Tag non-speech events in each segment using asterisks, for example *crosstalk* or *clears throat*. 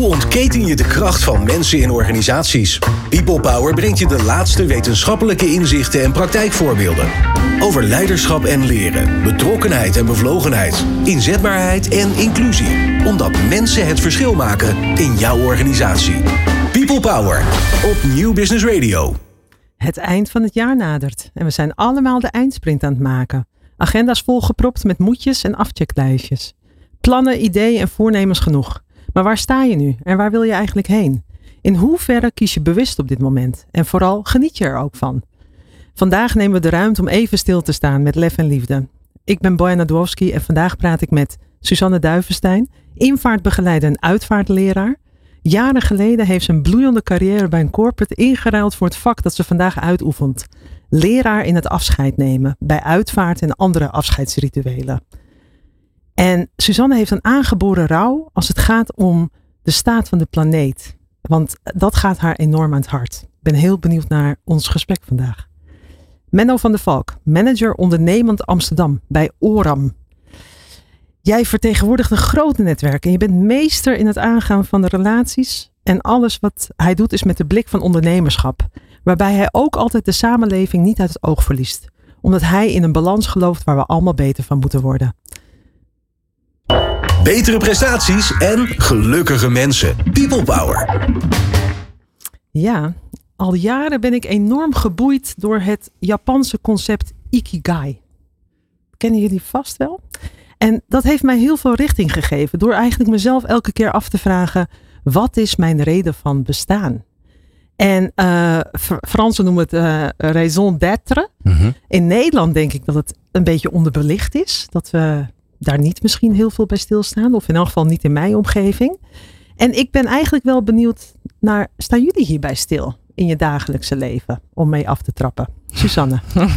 Hoe ontketen je de kracht van mensen in organisaties? People Power brengt je de laatste wetenschappelijke inzichten en praktijkvoorbeelden. Over leiderschap en leren, betrokkenheid en bevlogenheid, inzetbaarheid en inclusie. Omdat mensen het verschil maken in jouw organisatie. People Power op Nieuw Business Radio. Het eind van het jaar nadert en we zijn allemaal de eindsprint aan het maken. Agenda's volgepropt met moedjes en afchecklijstjes. Plannen, ideeën en voornemens genoeg. Maar waar sta je nu en waar wil je eigenlijk heen? In hoeverre kies je bewust op dit moment? En vooral geniet je er ook van? Vandaag nemen we de ruimte om even stil te staan met lef en liefde. Ik ben Bojan Dwowski en vandaag praat ik met Suzanne Duivenstein, invaartbegeleider en uitvaartleraar. Jaren geleden heeft ze een bloeiende carrière bij een corporate ingeruild voor het vak dat ze vandaag uitoefent. Leraar in het afscheid nemen bij uitvaart en andere afscheidsrituelen. En Suzanne heeft een aangeboren rouw als het gaat om de staat van de planeet. Want dat gaat haar enorm aan het hart. Ik ben heel benieuwd naar ons gesprek vandaag. Menno van der Valk, manager ondernemend Amsterdam bij Oram. Jij vertegenwoordigt een groot netwerk en je bent meester in het aangaan van de relaties. En alles wat hij doet is met de blik van ondernemerschap. Waarbij hij ook altijd de samenleving niet uit het oog verliest. Omdat hij in een balans gelooft waar we allemaal beter van moeten worden. Betere prestaties en gelukkige mensen. People Power. Ja, al jaren ben ik enorm geboeid door het Japanse concept Ikigai. Kennen jullie vast wel? En dat heeft mij heel veel richting gegeven door eigenlijk mezelf elke keer af te vragen: wat is mijn reden van bestaan? En uh, Fransen noemen het uh, raison d'être. Mhm. In Nederland denk ik dat het een beetje onderbelicht is. Dat we daar niet misschien heel veel bij stilstaan. Of in elk geval niet in mijn omgeving. En ik ben eigenlijk wel benieuwd naar, staan jullie hierbij stil in je dagelijkse leven? Om mee af te trappen. Suzanne. *laughs*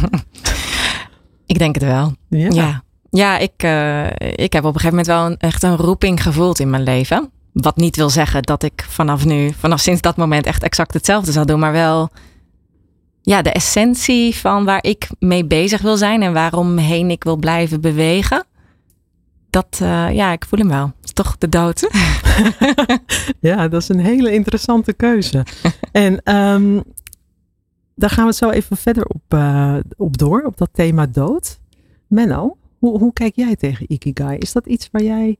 Ik denk het wel. Ja. Ja, ja ik, eh, ik heb op een gegeven moment wel een, echt een roeping gevoeld in mijn leven. Wat niet wil zeggen dat ik vanaf nu, vanaf sinds dat moment echt exact hetzelfde zal doen. Maar wel ja, de essentie van waar ik mee bezig wil zijn en waarom heen ik wil blijven bewegen. Dat, eh, ja, ik voel hem wel. Het is toch de dood. *laughs* Ja, dat is een hele interessante keuze. en ehm, daar gaan we het zo even verder op, eh, op door, op dat thema dood. Menno, hoe, hoe kijk jij tegen Ikigai? Is dat iets waar jij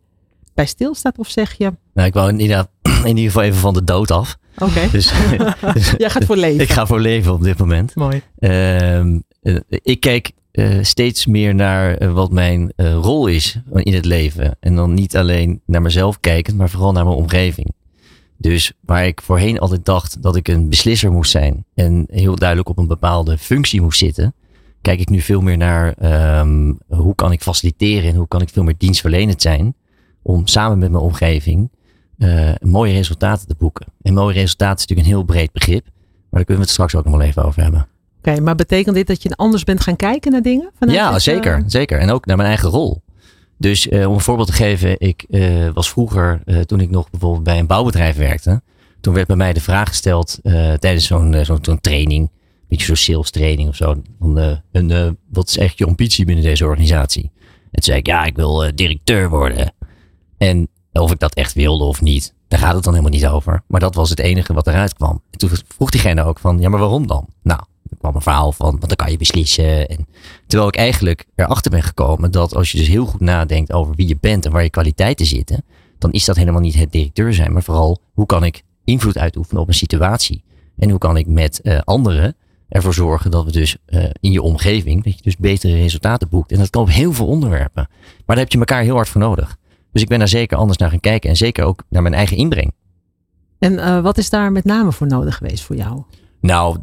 bij stilstaat of zeg je, Nou, ik wou in ieder, *clears throat* in ieder geval even van de dood af. oké, *laughs* Dus, dus *laughs* jij gaat voor leven. ik ga voor leven op dit moment. Mooi. Ehm, eh, ik kijk eh, steeds meer naar eh, wat mijn eh, rol is in het leven. En dan niet alleen naar mezelf kijkend, maar vooral naar mijn omgeving. Dus waar ik voorheen altijd dacht dat ik een beslisser moest zijn en heel duidelijk op een bepaalde functie moest zitten, kijk ik nu veel meer naar ehm, hoe kan ik faciliteren en hoe kan ik veel meer dienstverlenend zijn om samen met mijn omgeving mooie resultaten te boeken. En mooie resultaten is natuurlijk een heel breed begrip, maar daar kunnen we het straks ook nog wel even over hebben. Oké, maar betekent dit dat je anders bent gaan kijken naar dingen? Ja, eh, zeker, zeker. En ook naar mijn eigen rol. Dus eh, om een voorbeeld te geven, ik eh, was vroeger, toen ik nog bijvoorbeeld bij een bouwbedrijf werkte, toen werd bij mij de vraag gesteld tijdens zo'n training, een beetje zo'n sales training of zo, van, een, wat is echt je ambitie binnen deze organisatie? En toen zei ik, ja, ik wil directeur worden. En of ik dat echt wilde of niet, daar gaat het dan helemaal niet over. Maar dat was het enige wat eruit kwam. En toen vroeg diegene ook van, ja, maar waarom dan? Nou, er kwam een verhaal van, want dan kan je beslissen. En terwijl ik eigenlijk erachter ben gekomen dat als je dus heel goed nadenkt over wie je bent en waar je kwaliteiten zitten, dan is dat helemaal niet het directeur zijn, maar vooral hoe kan ik invloed uitoefenen op een situatie? En hoe kan ik met eh, anderen ervoor zorgen dat we dus eh, in je omgeving, dat je dus betere resultaten boekt. En dat kan op heel veel onderwerpen. Maar daar heb je elkaar heel hard voor nodig. Dus ik ben daar zeker anders naar gaan kijken en zeker ook naar mijn eigen inbreng. En eh, wat is daar met name voor nodig geweest voor jou? Nou,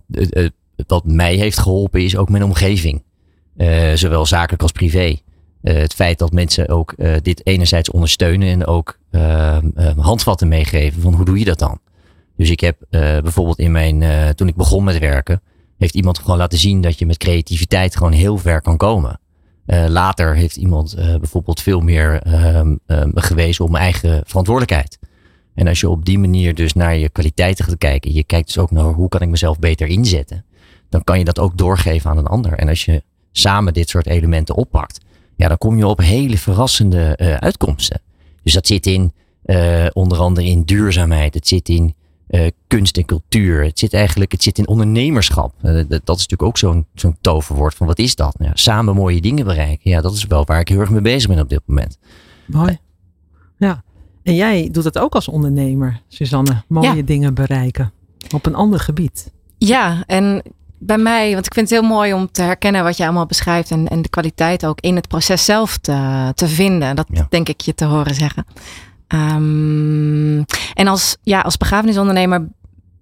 wat mij heeft geholpen is ook mijn omgeving. Eh, zowel zakelijk als privé. Eh, het feit dat mensen ook eh, dit enerzijds ondersteunen en ook eh, eh, handvatten meegeven van hoe doe je dat dan. Dus ik heb bijvoorbeeld in mijn, toen ik begon met werken, heeft iemand gewoon laten zien dat je met creativiteit gewoon heel ver kan komen. Later heeft iemand bijvoorbeeld veel meer ehm, ehm, gewezen op mijn eigen verantwoordelijkheid. En als je op die manier dus naar je kwaliteiten gaat kijken, je kijkt dus ook naar hoe kan ik mezelf beter inzetten, dan kan je dat ook doorgeven aan een ander. En als je samen dit soort elementen oppakt, ja, dan kom je op hele verrassende eh, uitkomsten. Dus dat zit in eh, onder andere in duurzaamheid. Het zit in eh, kunst en cultuur. Het zit eigenlijk het zit in ondernemerschap. Eh, dat, dat is natuurlijk ook zo'n zo'n toverwoord van wat is dat? Nou, ja, samen mooie dingen bereiken. Ja, dat is wel waar ik heel erg mee bezig ben op dit moment. Mooi. Ja. En jij doet het ook als ondernemer, Suzanne. Mooie Ja. dingen bereiken. Op een ander gebied. Ja, en bij mij, want ik vind het heel mooi om te herkennen wat je allemaal beschrijft en, en de kwaliteit ook in het proces zelf te, te vinden. Dat Ja. denk ik je te horen zeggen. Ehm, en als, ja, als begrafenisondernemer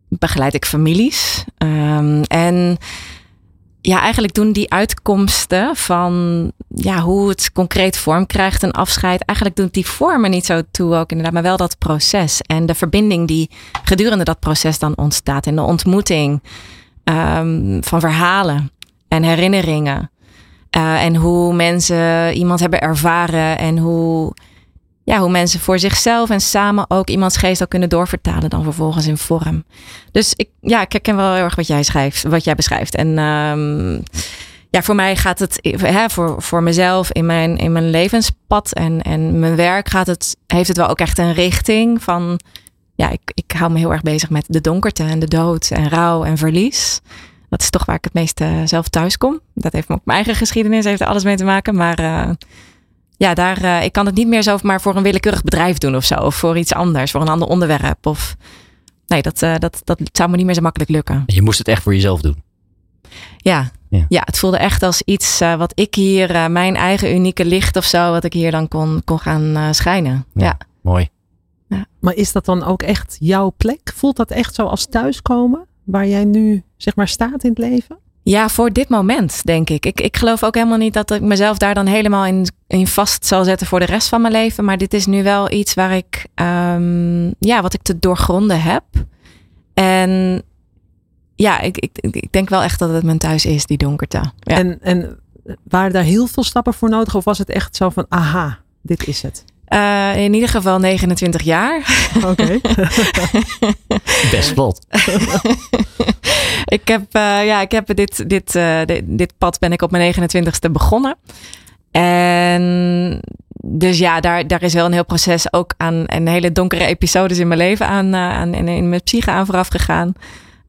begeleid ik families. Ehm, en ja, eigenlijk doen die uitkomsten van ja, hoe het concreet vorm krijgt, een afscheid. Eigenlijk doen die vormen niet zo toe ook inderdaad, maar wel dat proces. En de verbinding die gedurende dat proces dan ontstaat. En de ontmoeting ehm, van verhalen en herinneringen. Eh, en hoe mensen iemand hebben ervaren en hoe, ja, hoe mensen voor zichzelf en samen ook iemands geest ook kunnen doorvertalen dan vervolgens in vorm. Dus ik, ja, ik herken wel heel erg wat jij schrijft, wat jij beschrijft. En ehm, ja, voor mij gaat het, hè, voor, voor mezelf in mijn, in mijn levenspad en, en mijn werk gaat het, heeft het wel ook echt een richting van, ja, ik, ik hou me heel erg bezig met de donkerte en de dood en rouw en verlies. Dat is toch waar ik het meest eh, zelf thuis kom. Dat heeft ook mijn eigen geschiedenis, heeft er alles mee te maken. Maar eh, ja, daar, eh, ik kan het niet meer zo maar voor een willekeurig bedrijf doen of zo. Of voor iets anders, voor een ander onderwerp. Of nee, dat, dat, dat zou me niet meer zo makkelijk lukken. Je moest het echt voor jezelf doen. Ja, Ja. ja. het voelde echt als iets wat ik hier, mijn eigen unieke licht of zo, wat ik hier dan kon, kon gaan schijnen. Ja. Ja. Mooi. Maar is dat dan ook echt jouw plek? Voelt dat echt zo als thuiskomen? Waar jij nu zeg maar staat in het leven? Ja, voor dit moment, denk ik. ik. Ik geloof ook helemaal niet dat ik mezelf daar dan helemaal in, in vast zal zetten voor de rest van mijn leven. Maar dit is nu wel iets waar ik, ehm, ja, wat ik te doorgronden heb. En ja, ik, ik, ik denk wel echt dat het mijn thuis is, die donkerte. Ja. En, en waren daar heel veel stappen voor nodig? Of was het echt zo van, aha, dit is het? Eh, in ieder geval 29 jaar. Oké. *laughs* Best vlot. *laughs* ik heb, eh, ja, ik heb dit, dit, eh, dit, dit pad ben ik op mijn 29ste begonnen. En dus ja, daar, daar is wel een heel proces ook aan en hele donkere episodes in mijn leven aan, aan en in mijn psyche aan vooraf gegaan.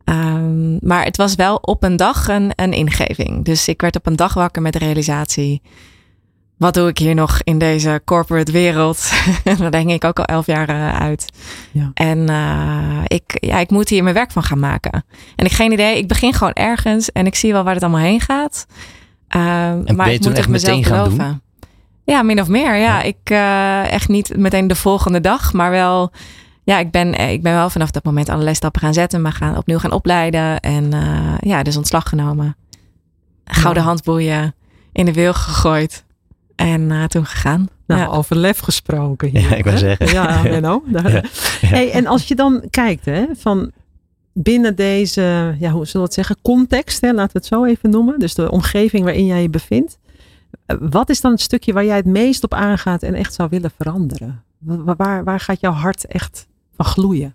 Ehm, maar het was wel op een dag een, een ingeving. Dus ik werd op een dag wakker met de realisatie. Wat doe ik hier nog in deze corporate wereld? *laughs* Daar denk ik ook al elf jaar eh, uit. Ja. En eh, ik, ja, ik moet hier mijn werk van gaan maken. En ik geen idee. Ik begin gewoon ergens en ik zie wel waar het allemaal heen gaat. Ehm, ben maar ik moet echt mezelf meteen gaan doen? geloven. Ja, min of meer. Ja, Ja. ik eh, echt niet meteen de volgende dag, maar wel. Ja, ik ben, ik ben wel vanaf dat moment allerlei stappen gaan zetten, maar gaan opnieuw gaan opleiden en ja, dus ontslag genomen. Gouden handboeien in de wil gegooid en eh, toen gegaan. Nou, Ja. over lef gesproken hier. *laughs* Ja, ik wou hè? zeggen. Ja, *laughs* Menno. Ja. Hey, en als je dan kijkt, hè, van binnen deze, ja, hoe zullen we het zeggen, context, hè, laten we het zo even noemen. Dus de omgeving waarin jij je bevindt. Eh, Wat is dan het stukje waar jij het meest op aangaat en echt zou willen veranderen? Wa- Waar, waar gaat jouw hart echt van gloeien?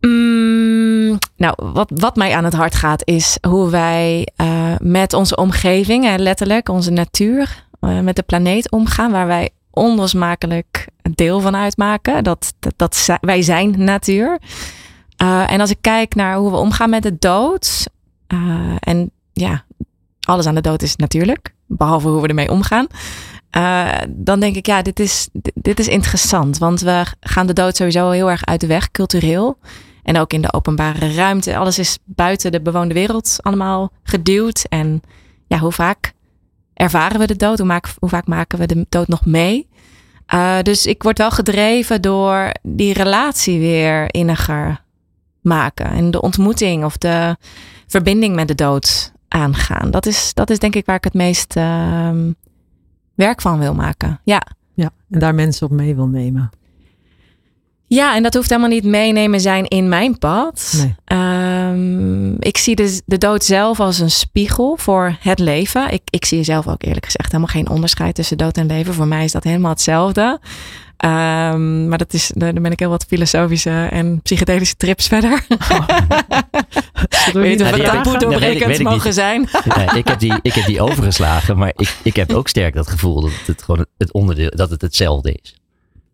Mm, nou, wat, wat mij aan het hart gaat is hoe wij eh, met onze omgeving, hè, letterlijk onze natuur, eh, met de planeet omgaan, waar wij onlosmakelijk deel van uitmaken. Dat, dat, dat wij zijn natuur. Eh, en als ik kijk naar hoe we omgaan met de dood, eh, en ja, alles aan de dood is natuurlijk, behalve hoe we ermee omgaan. dan denk ik, ja, dit is, dit is interessant. Want we gaan de dood sowieso heel erg uit de weg, cultureel. En ook in de openbare ruimte. Alles is buiten de bewoonde wereld allemaal geduwd. En ja, hoe vaak ervaren we de dood? Hoe, maak, vaak maken we de dood nog mee? Eh, dus ik word wel gedreven door die relatie weer inniger maken. En de ontmoeting of de verbinding met de dood aangaan. Dat is, dat is denk ik waar ik het meest ehm, werk van wil maken. Ja. Ja, en daar mensen op mee wil nemen. Ja, en dat hoeft helemaal niet meenemen zijn in mijn pad. Nee. Ehm, ik zie de, de dood zelf als een spiegel voor het leven. Ik, ik zie zelf ook eerlijk gezegd helemaal geen onderscheid tussen dood en leven. Voor mij is dat helemaal hetzelfde. Ehm, maar dat is, daar ben ik heel wat filosofische en psychedelische trips verder. *laughs* Ik weet niet of het taboe doorbrekend mogen niet. zijn. *laughs* Ik, heb die, ik heb die overgeslagen, maar ik, ik heb ook sterk dat gevoel dat het gewoon het onderdeel, dat het hetzelfde is.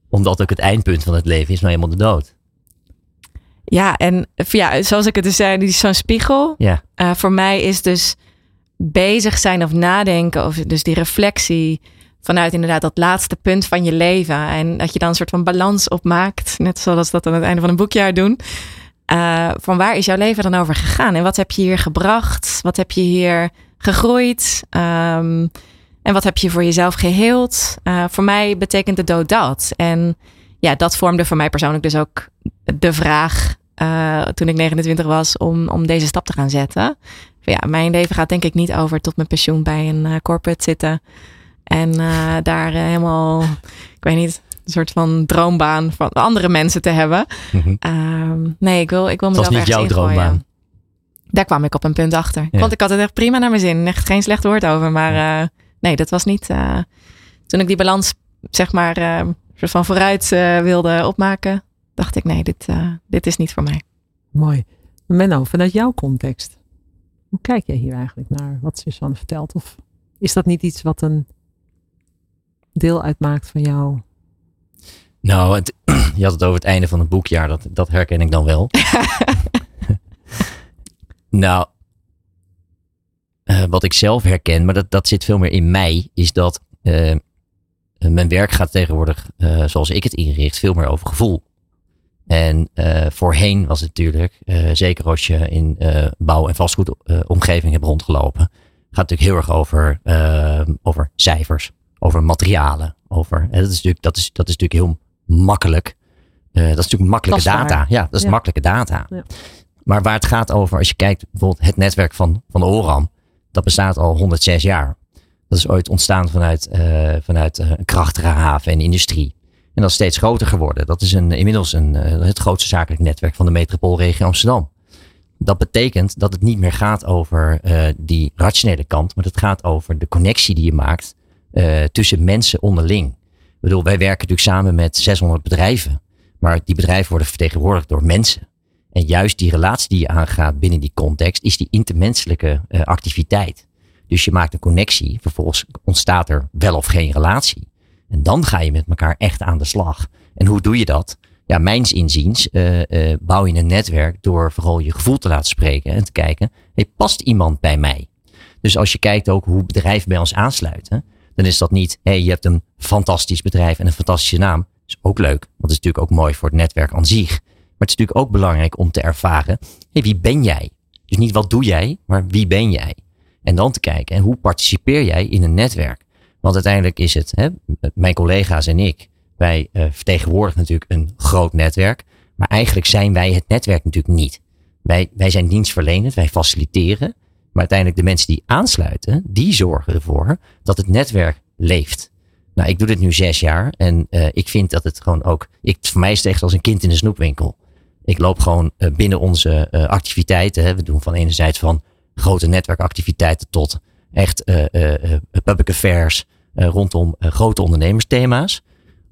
Omdat ook het eindpunt van het leven is nou helemaal de dood. Ja, en ja, zoals ik het dus zei, die is zo'n spiegel. Ja. Uh, voor mij is dus bezig zijn of nadenken, of dus die reflectie vanuit inderdaad dat laatste punt van je leven. En dat je dan een soort van balans opmaakt, net zoals dat aan het einde van een boekjaar doen. Uh, van waar is jouw leven dan over gegaan? En wat heb je hier gebracht? Wat heb je hier gegroeid? Um, en wat heb je voor jezelf geheeld? Uh, voor mij betekent de dood dat. En ja, dat vormde voor mij persoonlijk dus ook de vraag uh, toen ik 29 was om, om deze stap te gaan zetten. Ja, mijn leven gaat denk ik niet over tot mijn pensioen bij een uh, corporate zitten. En daar helemaal, ik weet niet, een soort van droombaan van andere mensen te hebben. Mm -hmm. nee, ik wil, ik wil mezelf Dat was niet jouw droombaan. Daar kwam ik op een punt achter. Ja. Want ik had het echt prima naar mijn zin. Echt geen slecht woord over. Maar ja. Nee, dat was niet... toen ik die balans, zeg maar, soort van vooruit wilde opmaken dacht ik, nee, dit, uh, dit is niet voor mij. Mooi. Menno, vanuit jouw context, hoe kijk jij hier eigenlijk naar wat Suzanne vertelt? Of is dat niet iets wat een deel uitmaakt van jou? Nou, het, *clears throat* je had het over het einde van het boekjaar, dat, dat herken ik dan wel. *laughs* nou, uh, wat ik zelf herken, maar dat, dat zit veel meer in mij, is dat uh, mijn werk gaat tegenwoordig, zoals ik het inricht, veel meer over gevoel. En voorheen was het natuurlijk, zeker als je in bouw- en vastgoedomgeving hebt rondgelopen, gaat het natuurlijk heel erg over, over cijfers, over materialen. Over, en dat, is natuurlijk, dat, is, dat is natuurlijk heel makkelijk. dat is natuurlijk makkelijke data. Ja, dat is ja. makkelijke data. Ja. Maar waar het gaat over, als je kijkt bijvoorbeeld het netwerk van, van ORAM, dat bestaat al 106 jaar. Dat is ooit ontstaan vanuit, vanuit een krachtige haven en industrie. En dat is steeds groter geworden. Dat is een, inmiddels een, uh, het grootste zakelijk netwerk van de metropoolregio Amsterdam. Dat betekent dat het niet meer gaat over die rationele kant, maar het gaat over de connectie die je maakt tussen mensen onderling. Ik bedoel, wij werken natuurlijk samen met 600 bedrijven, maar die bedrijven worden vertegenwoordigd door mensen. En juist die relatie die je aangaat binnen die context is die intermenselijke activiteit. Dus je maakt een connectie, vervolgens ontstaat er wel of geen relatie. En dan ga je met elkaar echt aan de slag. En hoe doe je dat? Ja, mijns inziens uh, uh, bouw je een netwerk door vooral je gevoel te laten spreken en te kijken, hey, past iemand bij mij? Dus als je kijkt ook hoe bedrijven bij ons aansluiten, dan is dat niet, hey, je hebt een fantastisch bedrijf en een fantastische naam. Dat is ook leuk, want dat is natuurlijk ook mooi voor het netwerk aan zich. Maar het is natuurlijk ook belangrijk om te ervaren, hey, wie ben jij? Dus niet wat doe jij, maar wie ben jij? En dan te kijken, en hoe participeer jij in een netwerk? Want uiteindelijk is het, hè, mijn collega's en ik, wij uh, vertegenwoordigen natuurlijk een groot netwerk. Maar eigenlijk zijn wij het netwerk natuurlijk niet. Wij, wij zijn dienstverlenend, wij faciliteren. Maar uiteindelijk de mensen die aansluiten, die zorgen ervoor dat het netwerk leeft. Nou, ik doe dit nu zes jaar en uh, ik vind dat het gewoon ook, ik, voor mij is het echt als een kind in de snoepwinkel. Ik loop gewoon uh, binnen onze uh, activiteiten. Hè. We doen van enerzijds van grote netwerkactiviteiten tot echt public affairs, rondom grote ondernemersthema's.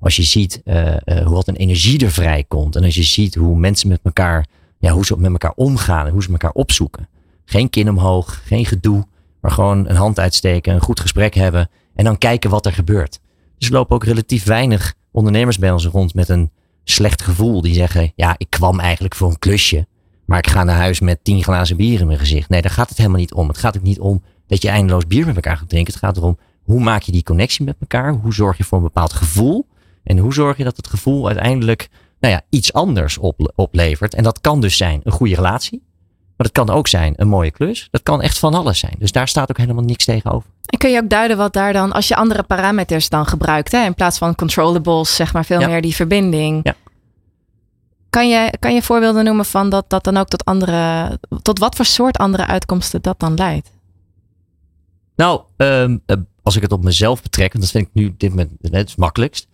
Als je ziet hoe wat een energie er vrij komt. En als je ziet hoe mensen met elkaar, ja, hoe ze met elkaar omgaan en hoe ze elkaar opzoeken. Geen kin omhoog, geen gedoe, maar gewoon een hand uitsteken, een goed gesprek hebben en dan kijken wat er gebeurt. Dus er lopen ook relatief weinig ondernemers bij ons rond met een slecht gevoel. Die zeggen, ja, ik kwam eigenlijk voor een klusje. Maar ik ga naar huis met tien glazen bier in mijn gezicht. Nee, daar gaat het helemaal niet om. Het gaat ook niet om dat je eindeloos bier met elkaar gaat drinken. Het gaat erom, hoe maak je die connectie met elkaar? Hoe zorg je voor een bepaald gevoel? En hoe zorg je dat het gevoel uiteindelijk nou ja, iets anders op, oplevert? En dat kan dus zijn een goede relatie. Maar dat kan ook zijn een mooie klus. Dat kan echt van alles zijn. Dus daar staat ook helemaal niks tegenover. En kun je ook duiden wat daar dan, als je andere parameters dan gebruikt, hè, in plaats van controllables, zeg maar veel ja. meer die verbinding. Ja. Kan je, kan je voorbeelden noemen van dat dat dan ook tot andere, tot wat voor soort andere uitkomsten dat dan leidt? Nou, um, als ik het op mezelf betrek, want dat vind ik nu dit moment het makkelijkst,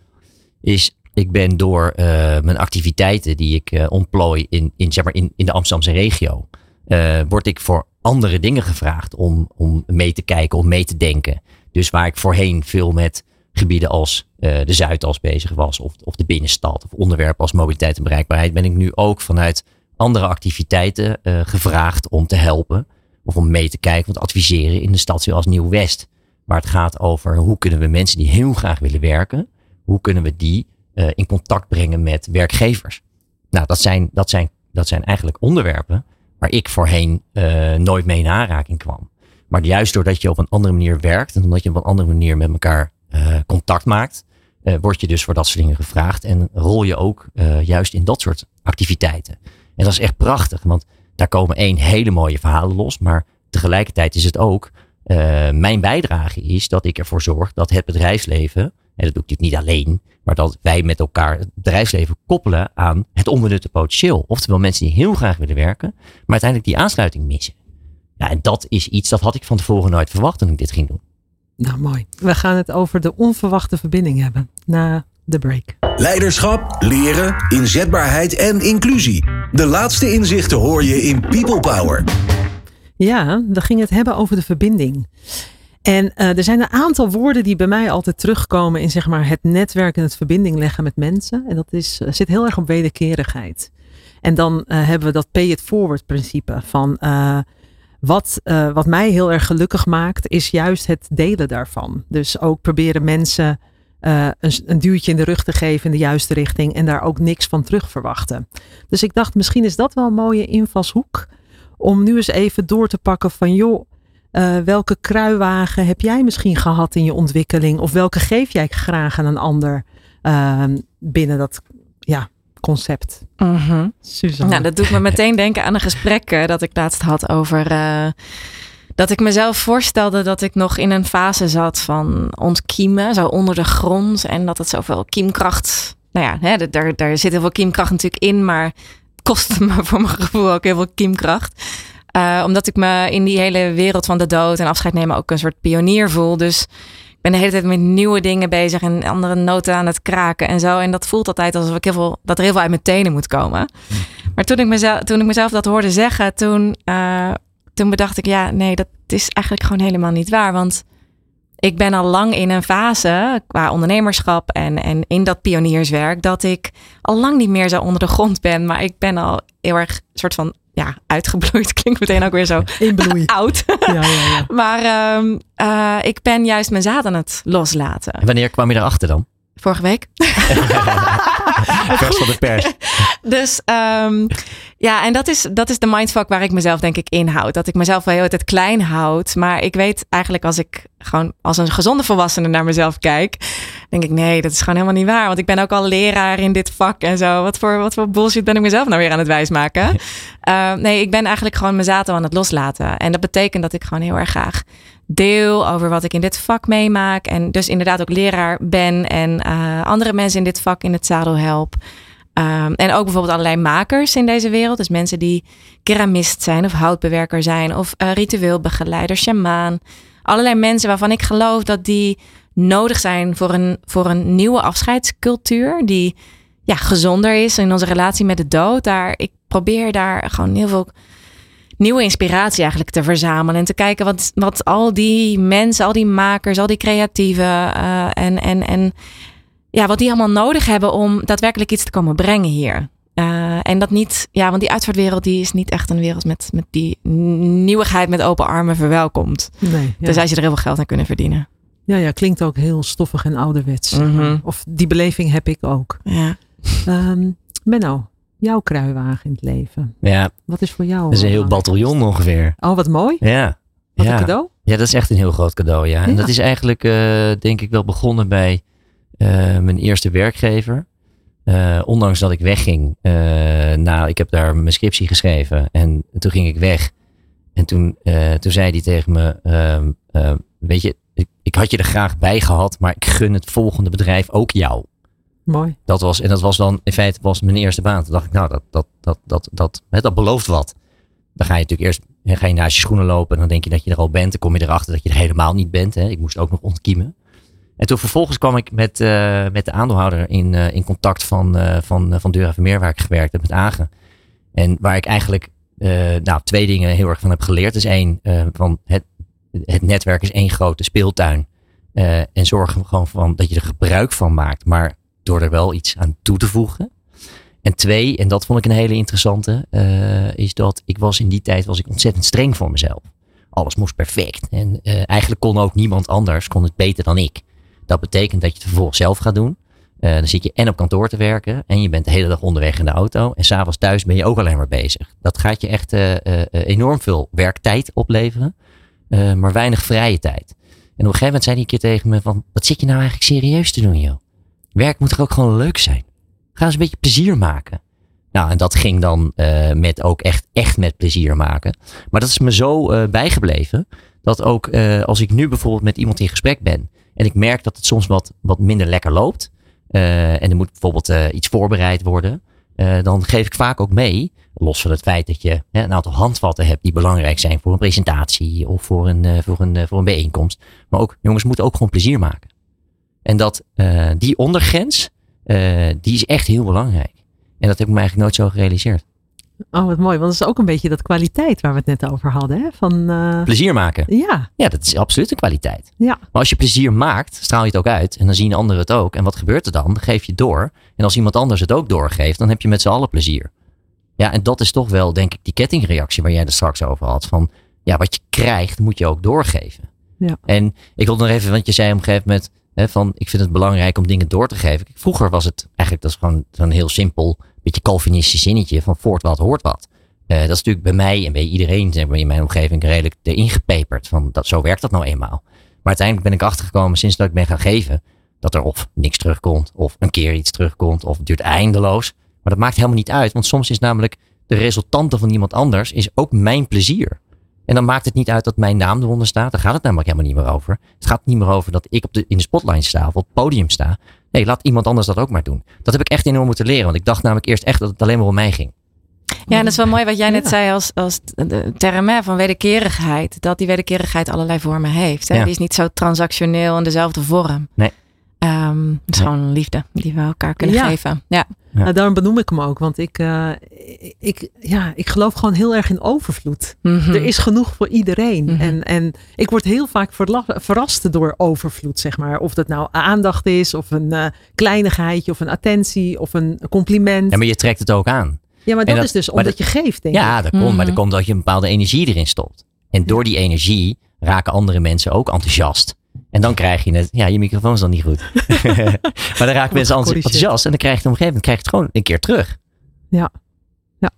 is ik ben door uh, mijn activiteiten die ik uh, ontplooi in, in, zeg maar in, in de Amsterdamse regio, uh, word ik voor andere dingen gevraagd om, om mee te kijken, om mee te denken. Dus waar ik voorheen veel met gebieden als de Zuidas bezig was, of, of de binnenstad, of onderwerpen als mobiliteit en bereikbaarheid, ben ik nu ook vanuit andere activiteiten gevraagd om te helpen. Of om mee te kijken, want adviseren in de stad zoals Nieuw-West. Waar het gaat over hoe kunnen we mensen die heel graag willen werken, hoe kunnen we die in contact brengen met werkgevers. Nou, dat zijn, dat zijn, dat zijn eigenlijk onderwerpen waar ik voorheen nooit mee in aanraking kwam. Maar juist doordat je op een andere manier werkt en omdat je op een andere manier met elkaar contact maakt, word je dus voor dat soort dingen gevraagd en rol je ook juist in dat soort activiteiten. En dat is echt prachtig, want daar komen één hele mooie verhalen los, maar tegelijkertijd is het ook mijn bijdrage is dat ik ervoor zorg dat het bedrijfsleven, en dat doe ik natuurlijk niet alleen, maar dat wij met elkaar het bedrijfsleven koppelen aan het onbenutte potentieel. Oftewel mensen die heel graag willen werken, maar uiteindelijk die aansluiting missen. Ja, en dat is iets dat had ik van tevoren nooit verwacht toen ik dit ging doen. Nou, mooi. We gaan het over de onverwachte verbinding hebben na de break. Leiderschap, leren, inzetbaarheid en inclusie. De laatste inzichten hoor je in People Power. Ja, dan ging het hebben over de verbinding. En uh, er zijn een aantal woorden die bij mij altijd terugkomen in zeg maar, het netwerk en het verbinding leggen met mensen. En dat is, uh, zit heel erg op wederkerigheid. En dan uh, hebben we dat pay it forward principe van wat, wat mij heel erg gelukkig maakt, is juist het delen daarvan. Dus ook proberen mensen een, een, duwtje in de rug te geven in de juiste richting en daar ook niks van terug verwachten. Dus ik dacht, misschien is dat wel een mooie invalshoek om nu eens even door te pakken van joh, uh, welke kruiwagen heb jij misschien gehad in je ontwikkeling? Of welke geef jij graag aan een ander uh, binnen dat ja, concept? Uh Nou, dat doet me meteen denken aan een gesprek uh, dat ik laatst had over. Uh, dat ik mezelf voorstelde dat ik nog in een fase zat van ontkiemen, zo onder de grond. En dat het zoveel kiemkracht. Nou ja, hè, daar, daar zit heel veel kiemkracht natuurlijk in, maar kostte me voor mijn gevoel ook heel veel kiemkracht. Uh, omdat ik me in die hele wereld van de dood en afscheid nemen ook een soort pionier voel. Dus ik ben de hele tijd met nieuwe dingen bezig en andere noten aan het kraken en zo. En dat voelt altijd alsof ik heel veel, dat er heel veel uit mijn tenen moet komen. Maar toen ik mezelf, toen ik mezelf dat hoorde zeggen, toen, uh, toen bedacht ik, ja, nee, dat is eigenlijk gewoon helemaal niet waar. Want ik ben al lang in een fase qua ondernemerschap en, en in dat pionierswerk dat ik al lang niet meer zo onder de grond ben. Maar ik ben al heel erg soort van ja, uitgebloeid. *laughs* Klinkt meteen ook weer zo *laughs* oud. Ja, ja, ja. *laughs* maar um, uh, ik ben juist mijn zaad aan het loslaten. En wanneer kwam je erachter dan? Vorige week. Vers van de pers. Dus um, ja, en dat is, dat is de mindfuck waar ik mezelf denk ik inhoud. Dat ik mezelf wel heel tijd klein houd. Maar ik weet eigenlijk als ik gewoon als een gezonde volwassene naar mezelf kijk. Denk ik, nee, dat is gewoon helemaal niet waar. Want ik ben ook al leraar in dit vak en zo. Wat voor, wat voor bullshit ben ik mezelf nou weer aan het wijsmaken? uh, nee, ik ben eigenlijk gewoon mijn zaten aan het loslaten. En dat betekent dat ik gewoon heel erg graag deel over wat ik in dit vak meemaak. En dus inderdaad ook leraar ben en uh, andere mensen in dit vak in het zadel help. Um, en ook bijvoorbeeld allerlei makers in deze wereld. Dus mensen die keramist zijn of houtbewerker zijn of uh, ritueelbegeleider, shamaan. Allerlei mensen waarvan ik geloof dat die nodig zijn voor een, voor een nieuwe afscheidscultuur. Die ja, gezonder is in onze relatie met de dood. Daar, ik probeer daar gewoon heel veel nieuwe inspiratie eigenlijk te verzamelen. En te kijken wat, wat al die mensen, al die makers, al die creatieven uh, en, en, en ja, wat die allemaal nodig hebben om daadwerkelijk iets te komen brengen hier. Uh, en dat niet, ja, want die uitvaartwereld die is niet echt een wereld met, met die nieuwigheid met open armen verwelkomd. Nee, ja. Dus als je er heel veel geld aan kunnen verdienen. Ja, ja, klinkt ook heel stoffig en ouderwets. Mm -hmm. Of die beleving heb ik ook. Ja. Um, Menno, jouw kruiwagen in het leven. Ja. Wat is voor jou? Dat is een heel bataljon ongeveer. Oh, wat mooi. Ja. Wat ja. een cadeau. Ja, dat is echt een heel groot cadeau, ja. En ja. dat is eigenlijk, uh, denk ik, wel begonnen bij mijn eerste werkgever. Uh, ondanks dat ik wegging. nou, ik heb daar mijn scriptie geschreven. En toen ging ik weg. En toen, toen zei hij tegen me, ehm, weet je, ik, ik had je er graag bij gehad, maar ik gun het volgende bedrijf ook jou. Mooi. Dat was, en dat was dan, in feite was mijn eerste baan. Toen dacht ik, nou, dat, dat, dat, dat, dat, dat, dat belooft wat. Dan ga je natuurlijk eerst ga je naast je schoenen lopen en dan denk je dat je er al bent. Dan kom je erachter dat je er helemaal niet bent. Hè. Ik moest ook nog ontkiemen. En toen vervolgens kwam ik met, uh, met de aandeelhouder in, uh, in contact van, uh, van, van Dura Vermeer, waar ik gewerkt heb met Agen. En waar ik eigenlijk nou, twee dingen heel erg van heb geleerd. Dus één, van het, het netwerk is één grote speeltuin. en zorg gewoon van dat je er gebruik van maakt. Maar door er wel iets aan toe te voegen. En twee, en dat vond ik een hele interessante, is dat ik was in die tijd was ik ontzettend streng voor mezelf. Alles moest perfect. En eigenlijk kon ook niemand anders kon het beter dan ik. Dat betekent dat je het vervolgens zelf gaat doen. Uh, dan zit je en op kantoor te werken en je bent de hele dag onderweg in de auto. En s'avonds thuis ben je ook alleen maar bezig. Dat gaat je echt uh, enorm veel werktijd opleveren, maar weinig vrije tijd. En op een gegeven moment zei hij een keer tegen me van, wat zit je nou eigenlijk serieus te doen joh? Werk moet toch ook gewoon leuk zijn? Ga eens een beetje plezier maken. Nou, en dat ging dan met ook echt, echt met plezier maken. Maar dat is me zo bijgebleven. Dat ook als ik nu bijvoorbeeld met iemand in gesprek ben. En ik merk dat het soms wat, wat minder lekker loopt. en er moet bijvoorbeeld iets voorbereid worden. dan geef ik vaak ook mee. Los van het feit dat je hè, een aantal handvatten hebt die belangrijk zijn voor een presentatie of voor een, voor een, voor een bijeenkomst. Maar ook, jongens, moeten ook gewoon plezier maken. En dat die ondergrens, die is echt heel belangrijk. En dat heb ik me eigenlijk nooit zo gerealiseerd. Oh, wat mooi. Want dat is ook een beetje dat kwaliteit waar we het net over hadden. Hè? Van, uh... Plezier maken. Ja. Ja, dat is absoluut een kwaliteit. Ja. Maar als je plezier maakt, straal je het ook uit. En dan zien anderen het ook. En wat gebeurt er dan? Dan geef je het door. En als iemand anders het ook doorgeeft, dan heb je met z'n allen plezier. Ja, en dat is toch wel, denk ik, die kettingreactie waar jij er straks over had. Van, ja, wat je krijgt, moet je ook doorgeven. Ja. En ik wil nog even, want je zei op een gegeven moment, hè, van, ik vind het belangrijk om dingen door te geven. Vroeger was het eigenlijk, dat is gewoon zo'n heel simpel beetje Calvinistisch zinnetje van voort wat hoort wat. Uh, dat is natuurlijk bij mij en bij iedereen zeg maar, in mijn omgeving redelijk erin gepeperd. Van dat, zo werkt dat nou eenmaal. Maar uiteindelijk ben ik achtergekomen sinds dat ik ben gaan geven. Dat er of niks terugkomt, of een keer iets terugkomt, of het duurt eindeloos. Maar dat maakt helemaal niet uit. Want soms is namelijk de resultante van iemand anders is ook mijn plezier. En dan maakt het niet uit dat mijn naam eronder staat. Daar gaat het namelijk helemaal niet meer over. Het gaat niet meer over dat ik op de, in de spotlight sta of op het podium sta. Nee, laat iemand anders dat ook maar doen. Dat heb ik echt enorm moeten leren. Want ik dacht namelijk eerst echt dat het alleen maar om mij ging. Ja, dat is wel mooi wat jij net zei als, als term hè, van wederkerigheid. Dat die wederkerigheid allerlei vormen heeft. Hè? Die is niet zo transactioneel in dezelfde vorm. Nee. Um, het is gewoon liefde die we elkaar kunnen geven. Ja. Ja. Nou, daarom benoem ik hem ook, want ik, uh, ik, ja, ik geloof gewoon heel erg in overvloed. Mm -hmm. Er is genoeg voor iedereen. Mm -hmm. en, en ik word heel vaak verrast door overvloed, zeg maar. Of dat nou aandacht is, of een uh, kleinigheidje, of een attentie, of een compliment. Ja, maar je trekt het ook aan. Ja, maar dat, dat is dus omdat dat, je geeft, denk ja, ik. dat komt, maar dat komt dat je een bepaalde energie erin stopt. En door die energie raken andere mensen ook enthousiast. En dan krijg je het. Ja, je microfoon is dan niet goed. *laughs* maar dan raken mensen enthousiast. En dan krijg je het op een gegeven moment krijg je het gewoon een keer terug. Ja. ja.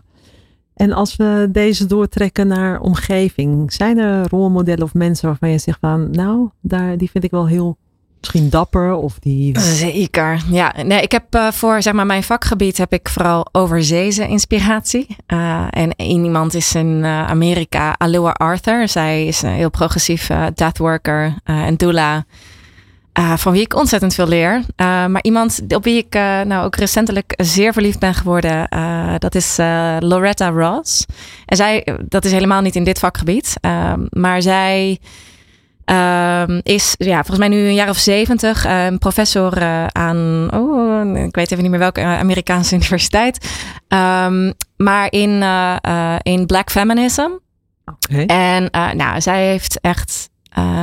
En als we deze doortrekken naar omgeving. Zijn er rolmodellen of mensen waarvan je zegt van. Nou, daar, die vind ik wel heel misschien dapper of die... Zeker, ja. Nee, ik heb uh, voor zeg maar, mijn vakgebied heb ik vooral overzeese inspiratie. Uh, en iemand is in uh, Amerika, Aloha Arthur. Zij is een heel progressief deathworker en doula. van wie ik ontzettend veel leer. maar iemand op wie ik nou ook recentelijk zeer verliefd ben geworden, dat is Loretta Ross. En zij, dat is helemaal niet in dit vakgebied, maar zij Um, is ja, volgens mij nu een jaar of zeventig. Um, professor uh, aan, oh, ik weet even niet meer welke Amerikaanse *laughs* universiteit. Um, maar in, uh, in Black Feminism. Okay. En nou, zij heeft echt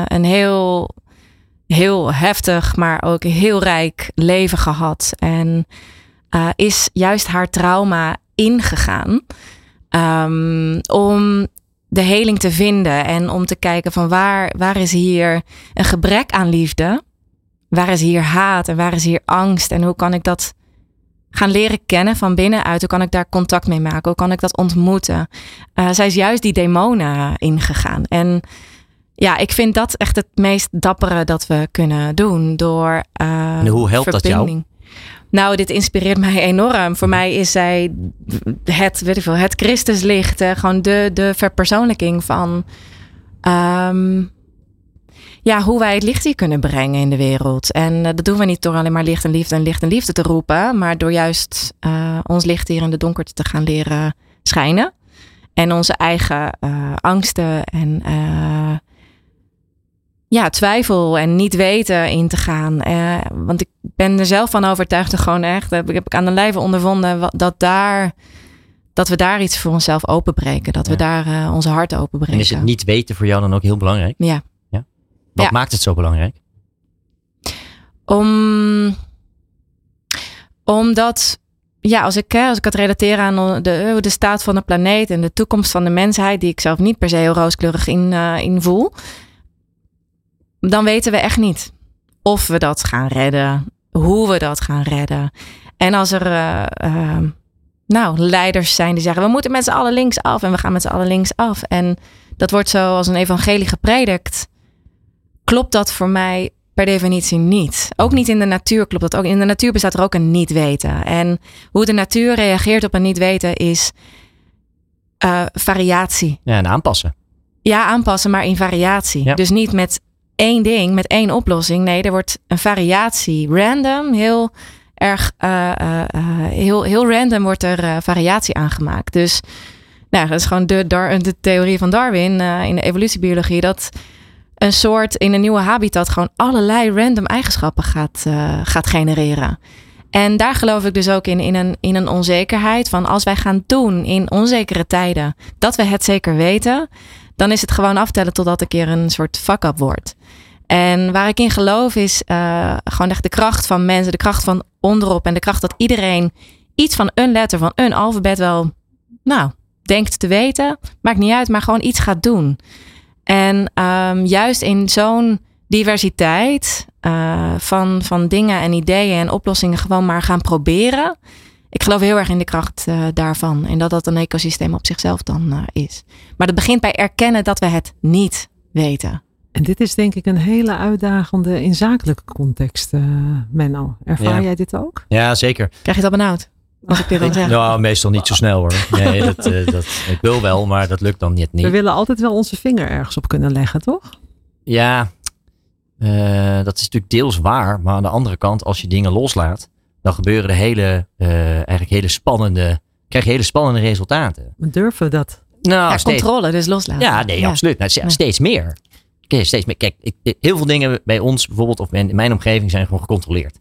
een heel, heel heftig, maar ook heel rijk leven gehad. En is juist haar trauma ingegaan. om de heling te vinden en om te kijken van waar, waar is hier een gebrek aan liefde? Waar is hier haat en waar is hier angst? En hoe kan ik dat gaan leren kennen van binnenuit? Hoe kan ik daar contact mee maken? Hoe kan ik dat ontmoeten? Uh, zij is juist die demonen ingegaan. En ja, ik vind dat echt het meest dappere dat we kunnen doen. Door uh, en hoe helpt dat jou? Nou, dit inspireert mij enorm. Voor mij is zij het, weet ik veel, het Christuslicht. gewoon de, de verpersoonlijking van um, ja, hoe wij het licht hier kunnen brengen in de wereld. En uh, dat doen we niet door alleen maar licht en liefde en licht en liefde te roepen. Maar door juist uh, ons licht hier in de donkerte te gaan leren schijnen. En onze eigen angsten en ja, twijfel en niet weten in te gaan. Uh, want ik ben er zelf van overtuigd, gewoon echt, heb, heb ik aan de lijve ondervonden, dat daar dat we daar iets voor onszelf openbreken. Dat we daar uh, onze hart openbreken. En is het niet weten voor jou dan ook heel belangrijk? Ja. ja? Wat ja. maakt het zo belangrijk? Om, omdat, ja, als ik, als ik het relateer aan de, de staat van de planeet en de toekomst van de mensheid, die ik zelf niet per se heel rooskleurig in, uh, in voel dan weten we echt niet of we dat gaan redden. hoe we dat gaan redden. En als er uh, uh, nou, leiders zijn die zeggen: we moeten met z'n allen links af en we gaan met z'n allen links af. En dat wordt zo als een evangelie gepredikt. Klopt dat voor mij per definitie niet. Ook niet in de natuur klopt dat ook. In de natuur bestaat er ook een niet weten. En hoe de natuur reageert op een niet weten is uh, variatie. Ja, en aanpassen. Ja, aanpassen, maar in variatie. Ja. Dus niet met één ding, met één oplossing. Nee, er wordt een variatie. Random, heel erg, uh, uh, heel, heel random wordt er variatie aangemaakt. Dus nou, dat is gewoon de, de theorie van Darwin in de evolutiebiologie. Dat een soort in een nieuwe habitat gewoon allerlei random eigenschappen gaat, gaat genereren. En daar geloof ik dus ook in, in een, in een onzekerheid van als wij gaan doen in onzekere tijden dat we het zeker weten, dan is het gewoon aftellen totdat een keer een soort fuck-up wordt. En waar ik in geloof is uh, gewoon echt de kracht van mensen, de kracht van onderop en de kracht dat iedereen iets van een letter, van een alfabet wel, nou, denkt te weten. Maakt niet uit, maar gewoon iets gaat doen. En um, juist in zo'n diversiteit uh, van, van dingen en ideeën en oplossingen gewoon maar gaan proberen. Ik geloof heel erg in de kracht uh, daarvan. En dat dat een ecosysteem op zichzelf dan is. Maar dat begint bij erkennen dat we het niet weten. En dit is denk ik een hele uitdagende in zakelijke context, uh, Menno. Ervaar Ja. jij dit ook? Ja, zeker. Krijg je al benauwd? Als ik dit dan *laughs* zeg. Nou, meestal niet zo snel hoor. Nee, dat, eh, dat, ik wil wel, maar dat lukt dan net niet. We willen altijd wel onze vinger ergens op kunnen leggen, toch? Ja, eh, dat is natuurlijk deels waar. Maar aan de andere kant, als je dingen loslaat, dan gebeuren er hele, eh, eigenlijk hele spannende, krijg je hele spannende resultaten. We durven dat. Nou, Ja, steeds, controle, dus loslaten. ja, nee, absoluut. Nou, steeds meer. Kijk, steeds meer. Kijk, heel veel dingen bij ons bijvoorbeeld, of in mijn omgeving, zijn gewoon gecontroleerd.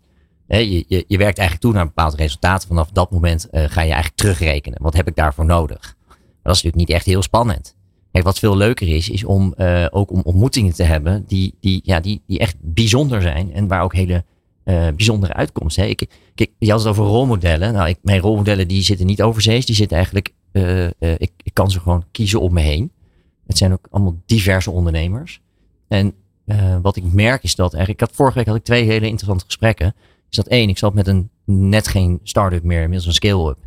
Je, je, je werkt eigenlijk toe naar bepaalde resultaten. Vanaf dat moment eh, ga je eigenlijk terugrekenen. Wat heb ik daarvoor nodig? Dat is natuurlijk niet echt heel spannend. Kijk, wat veel leuker is, is om eh, ook om ontmoetingen te hebben die, die, ja, die, die echt bijzonder zijn. En waar ook hele eh, bijzondere uitkomsten. Hè. Ik, je had het over rolmodellen. Nou, ik, mijn rolmodellen die zitten niet overzees. Die zitten eigenlijk, ik, ik kan ze gewoon kiezen om me heen. Het zijn ook allemaal diverse ondernemers. En eh, wat ik merk is dat eigenlijk, ik had vorige week had ik twee hele interessante gesprekken. Is dat één, ik zat met een net geen start-up meer, inmiddels een scale-up.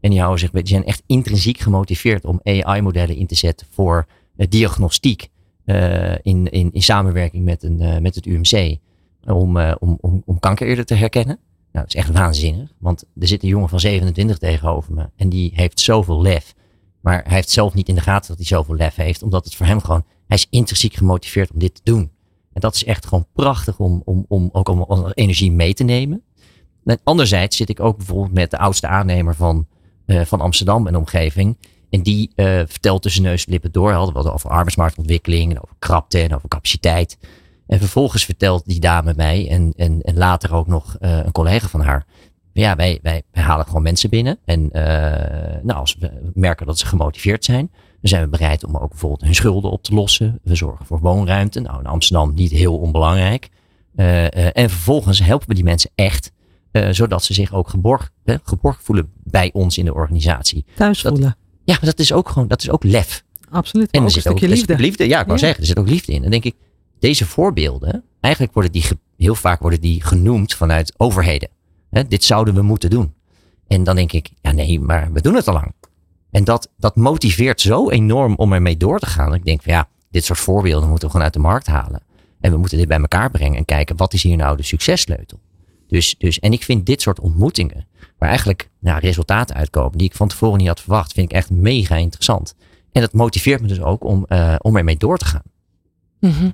En die houden zich, die zijn echt intrinsiek gemotiveerd om AI-modellen in te zetten voor eh, diagnostiek eh, in, in, in samenwerking met, een, met het UMC. Om, om, om, om kanker eerder te herkennen. Nou, dat is echt waanzinnig. Want er zit een jongen van 27 tegenover me. En die heeft zoveel lef. Maar hij heeft zelf niet in de gaten dat hij zoveel lef heeft. Omdat het voor hem gewoon, hij is intrinsiek gemotiveerd om dit te doen. En dat is echt gewoon prachtig om, om, om ook om, energie mee te nemen. En anderzijds zit ik ook bijvoorbeeld met de oudste aannemer van, eh, van Amsterdam en omgeving. En die eh, vertelt tussen neus en lippen door. Hadden we het over arbeidsmarktontwikkeling en over krapte en over capaciteit. En vervolgens vertelt die dame mij en, en, en later ook nog eh, een collega van haar. Ja, wij, wij, wij halen gewoon mensen binnen. En nou, als we merken dat ze gemotiveerd zijn, dan zijn we bereid om ook bijvoorbeeld hun schulden op te lossen. We zorgen voor woonruimte. Nou, in Amsterdam niet heel onbelangrijk. Eh, eh, en vervolgens helpen we die mensen echt, eh, zodat ze zich ook geborgd, eh, geborgd voelen bij ons in de organisatie. Thuis Dat- voelen. Ja, maar dat is ook gewoon, dat is ook lef. Absoluut. En er zit ook zit liefde. Ja, ik wou Ja. zeggen, er zit ook liefde in. Dan denk ik, deze voorbeelden, eigenlijk worden die, heel vaak worden die genoemd vanuit overheden. Hè, dit zouden we moeten doen. En dan denk ik, ja nee, maar we doen het al lang. En dat, dat motiveert zo enorm om ermee door te gaan. Dat ik denk van ja, dit soort voorbeelden moeten we gewoon uit de markt halen. En we moeten dit bij elkaar brengen en kijken, wat is hier nou de successleutel? Dus, dus, en ik vind dit soort ontmoetingen, waar eigenlijk nou, resultaten uitkomen die ik van tevoren niet had verwacht, vind ik echt mega interessant. En dat motiveert me dus ook om, eh, om ermee door te gaan. Mhm.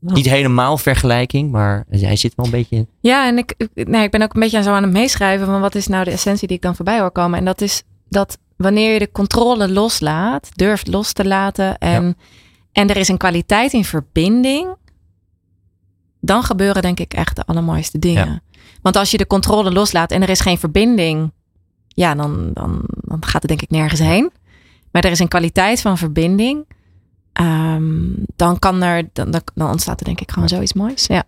Niet helemaal vergelijking, maar hij zit wel een beetje. Ja, en ik, nee, ik ben ook een beetje zo aan het meeschrijven van wat is nou de essentie die ik dan voorbij hoor komen. En dat is dat wanneer je de controle loslaat, durft los te laten en, en er is een kwaliteit in verbinding, dan gebeuren denk ik echt de allermooiste dingen. Want als je de controle loslaat en er is geen verbinding, ja, dan, dan, dan gaat het denk ik nergens heen. Maar er is een kwaliteit van verbinding. ehm, dan kan er, dan, dan, ontstaat er denk ik gewoon zoiets moois. Ja.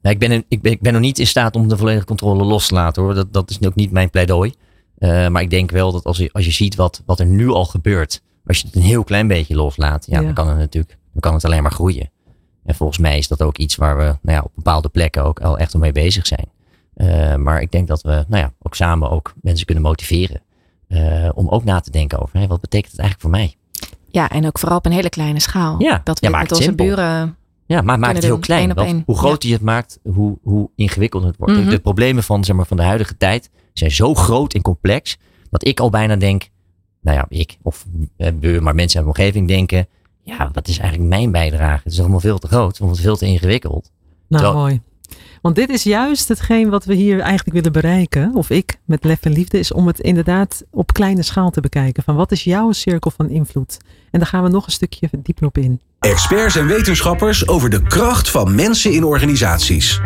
Ja, ik, ben, ik, ben, ik ben nog niet in staat om de volledige controle los te laten hoor. Dat, dat is ook niet mijn pleidooi. Eh, maar ik denk wel dat als je, als je ziet wat, wat er nu al gebeurt. Als je het een heel klein beetje loslaat. Ja, Ja. dan kan het natuurlijk dan kan het alleen maar groeien. En volgens mij is dat ook iets waar we nou ja, op bepaalde plekken ook al echt al mee bezig zijn. Eh, maar ik denk dat we nou ja, ook samen ook mensen kunnen motiveren. eh, om ook na te denken over hè, wat betekent het eigenlijk voor mij. Ja, en ook vooral op een hele kleine schaal. Ja, Dat we ja, met onze simpel. buren. Ja, maar maak het heel klein. één. hoe groter je het maakt, hoe, hoe ingewikkelder het wordt. Mhm. De problemen van, zeg maar, van de huidige tijd zijn zo groot en complex. Dat ik al bijna denk, nou ja, ik of eh, we, maar mensen in mijn omgeving denken. Ja, wat is eigenlijk mijn bijdrage? Het is allemaal veel te groot, allemaal veel te ingewikkeld. Nou, Terwijl- mooi. Want dit is juist hetgeen wat we hier eigenlijk willen bereiken, of ik met Lef en Liefde, is om het inderdaad op kleine schaal te bekijken. Van wat is jouw cirkel van invloed? En daar gaan we nog een stukje dieper op in. Experts en wetenschappers over de kracht van mensen in organisaties.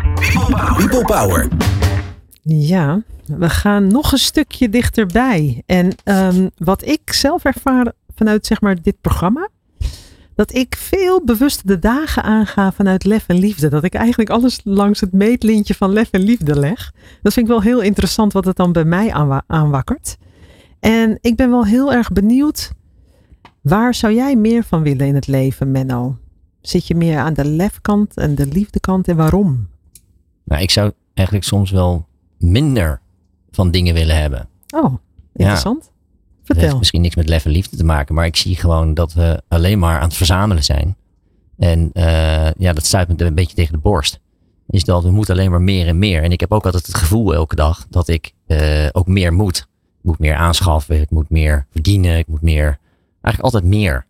People Power. Ja, we gaan nog een stukje dichterbij. En ehm, wat ik zelf ervaar vanuit zeg maar dit programma, dat ik veel bewust de dagen aanga vanuit lef en liefde. Dat ik eigenlijk alles langs het meetlintje van lef en liefde leg. Dat vind ik wel heel interessant wat het dan bij mij aanwa- aanwakkert. En ik ben wel heel erg benieuwd, waar zou jij meer van willen in het leven, Menno? Zit je meer aan de lefkant en de liefdekant en waarom? Nou, ik zou eigenlijk soms wel minder van dingen willen hebben. Oh, interessant. Het heeft Vertel. misschien niks met lef en liefde te maken, maar ik zie gewoon dat we alleen maar aan het verzamelen zijn. En eh, ja, dat stuit me een beetje tegen de borst. Is dat we moeten alleen maar meer en meer. En ik heb ook altijd het gevoel elke dag dat ik eh, ook meer moet. Ik moet meer aanschaffen, ik moet meer verdienen, ik moet meer. Eigenlijk altijd meer.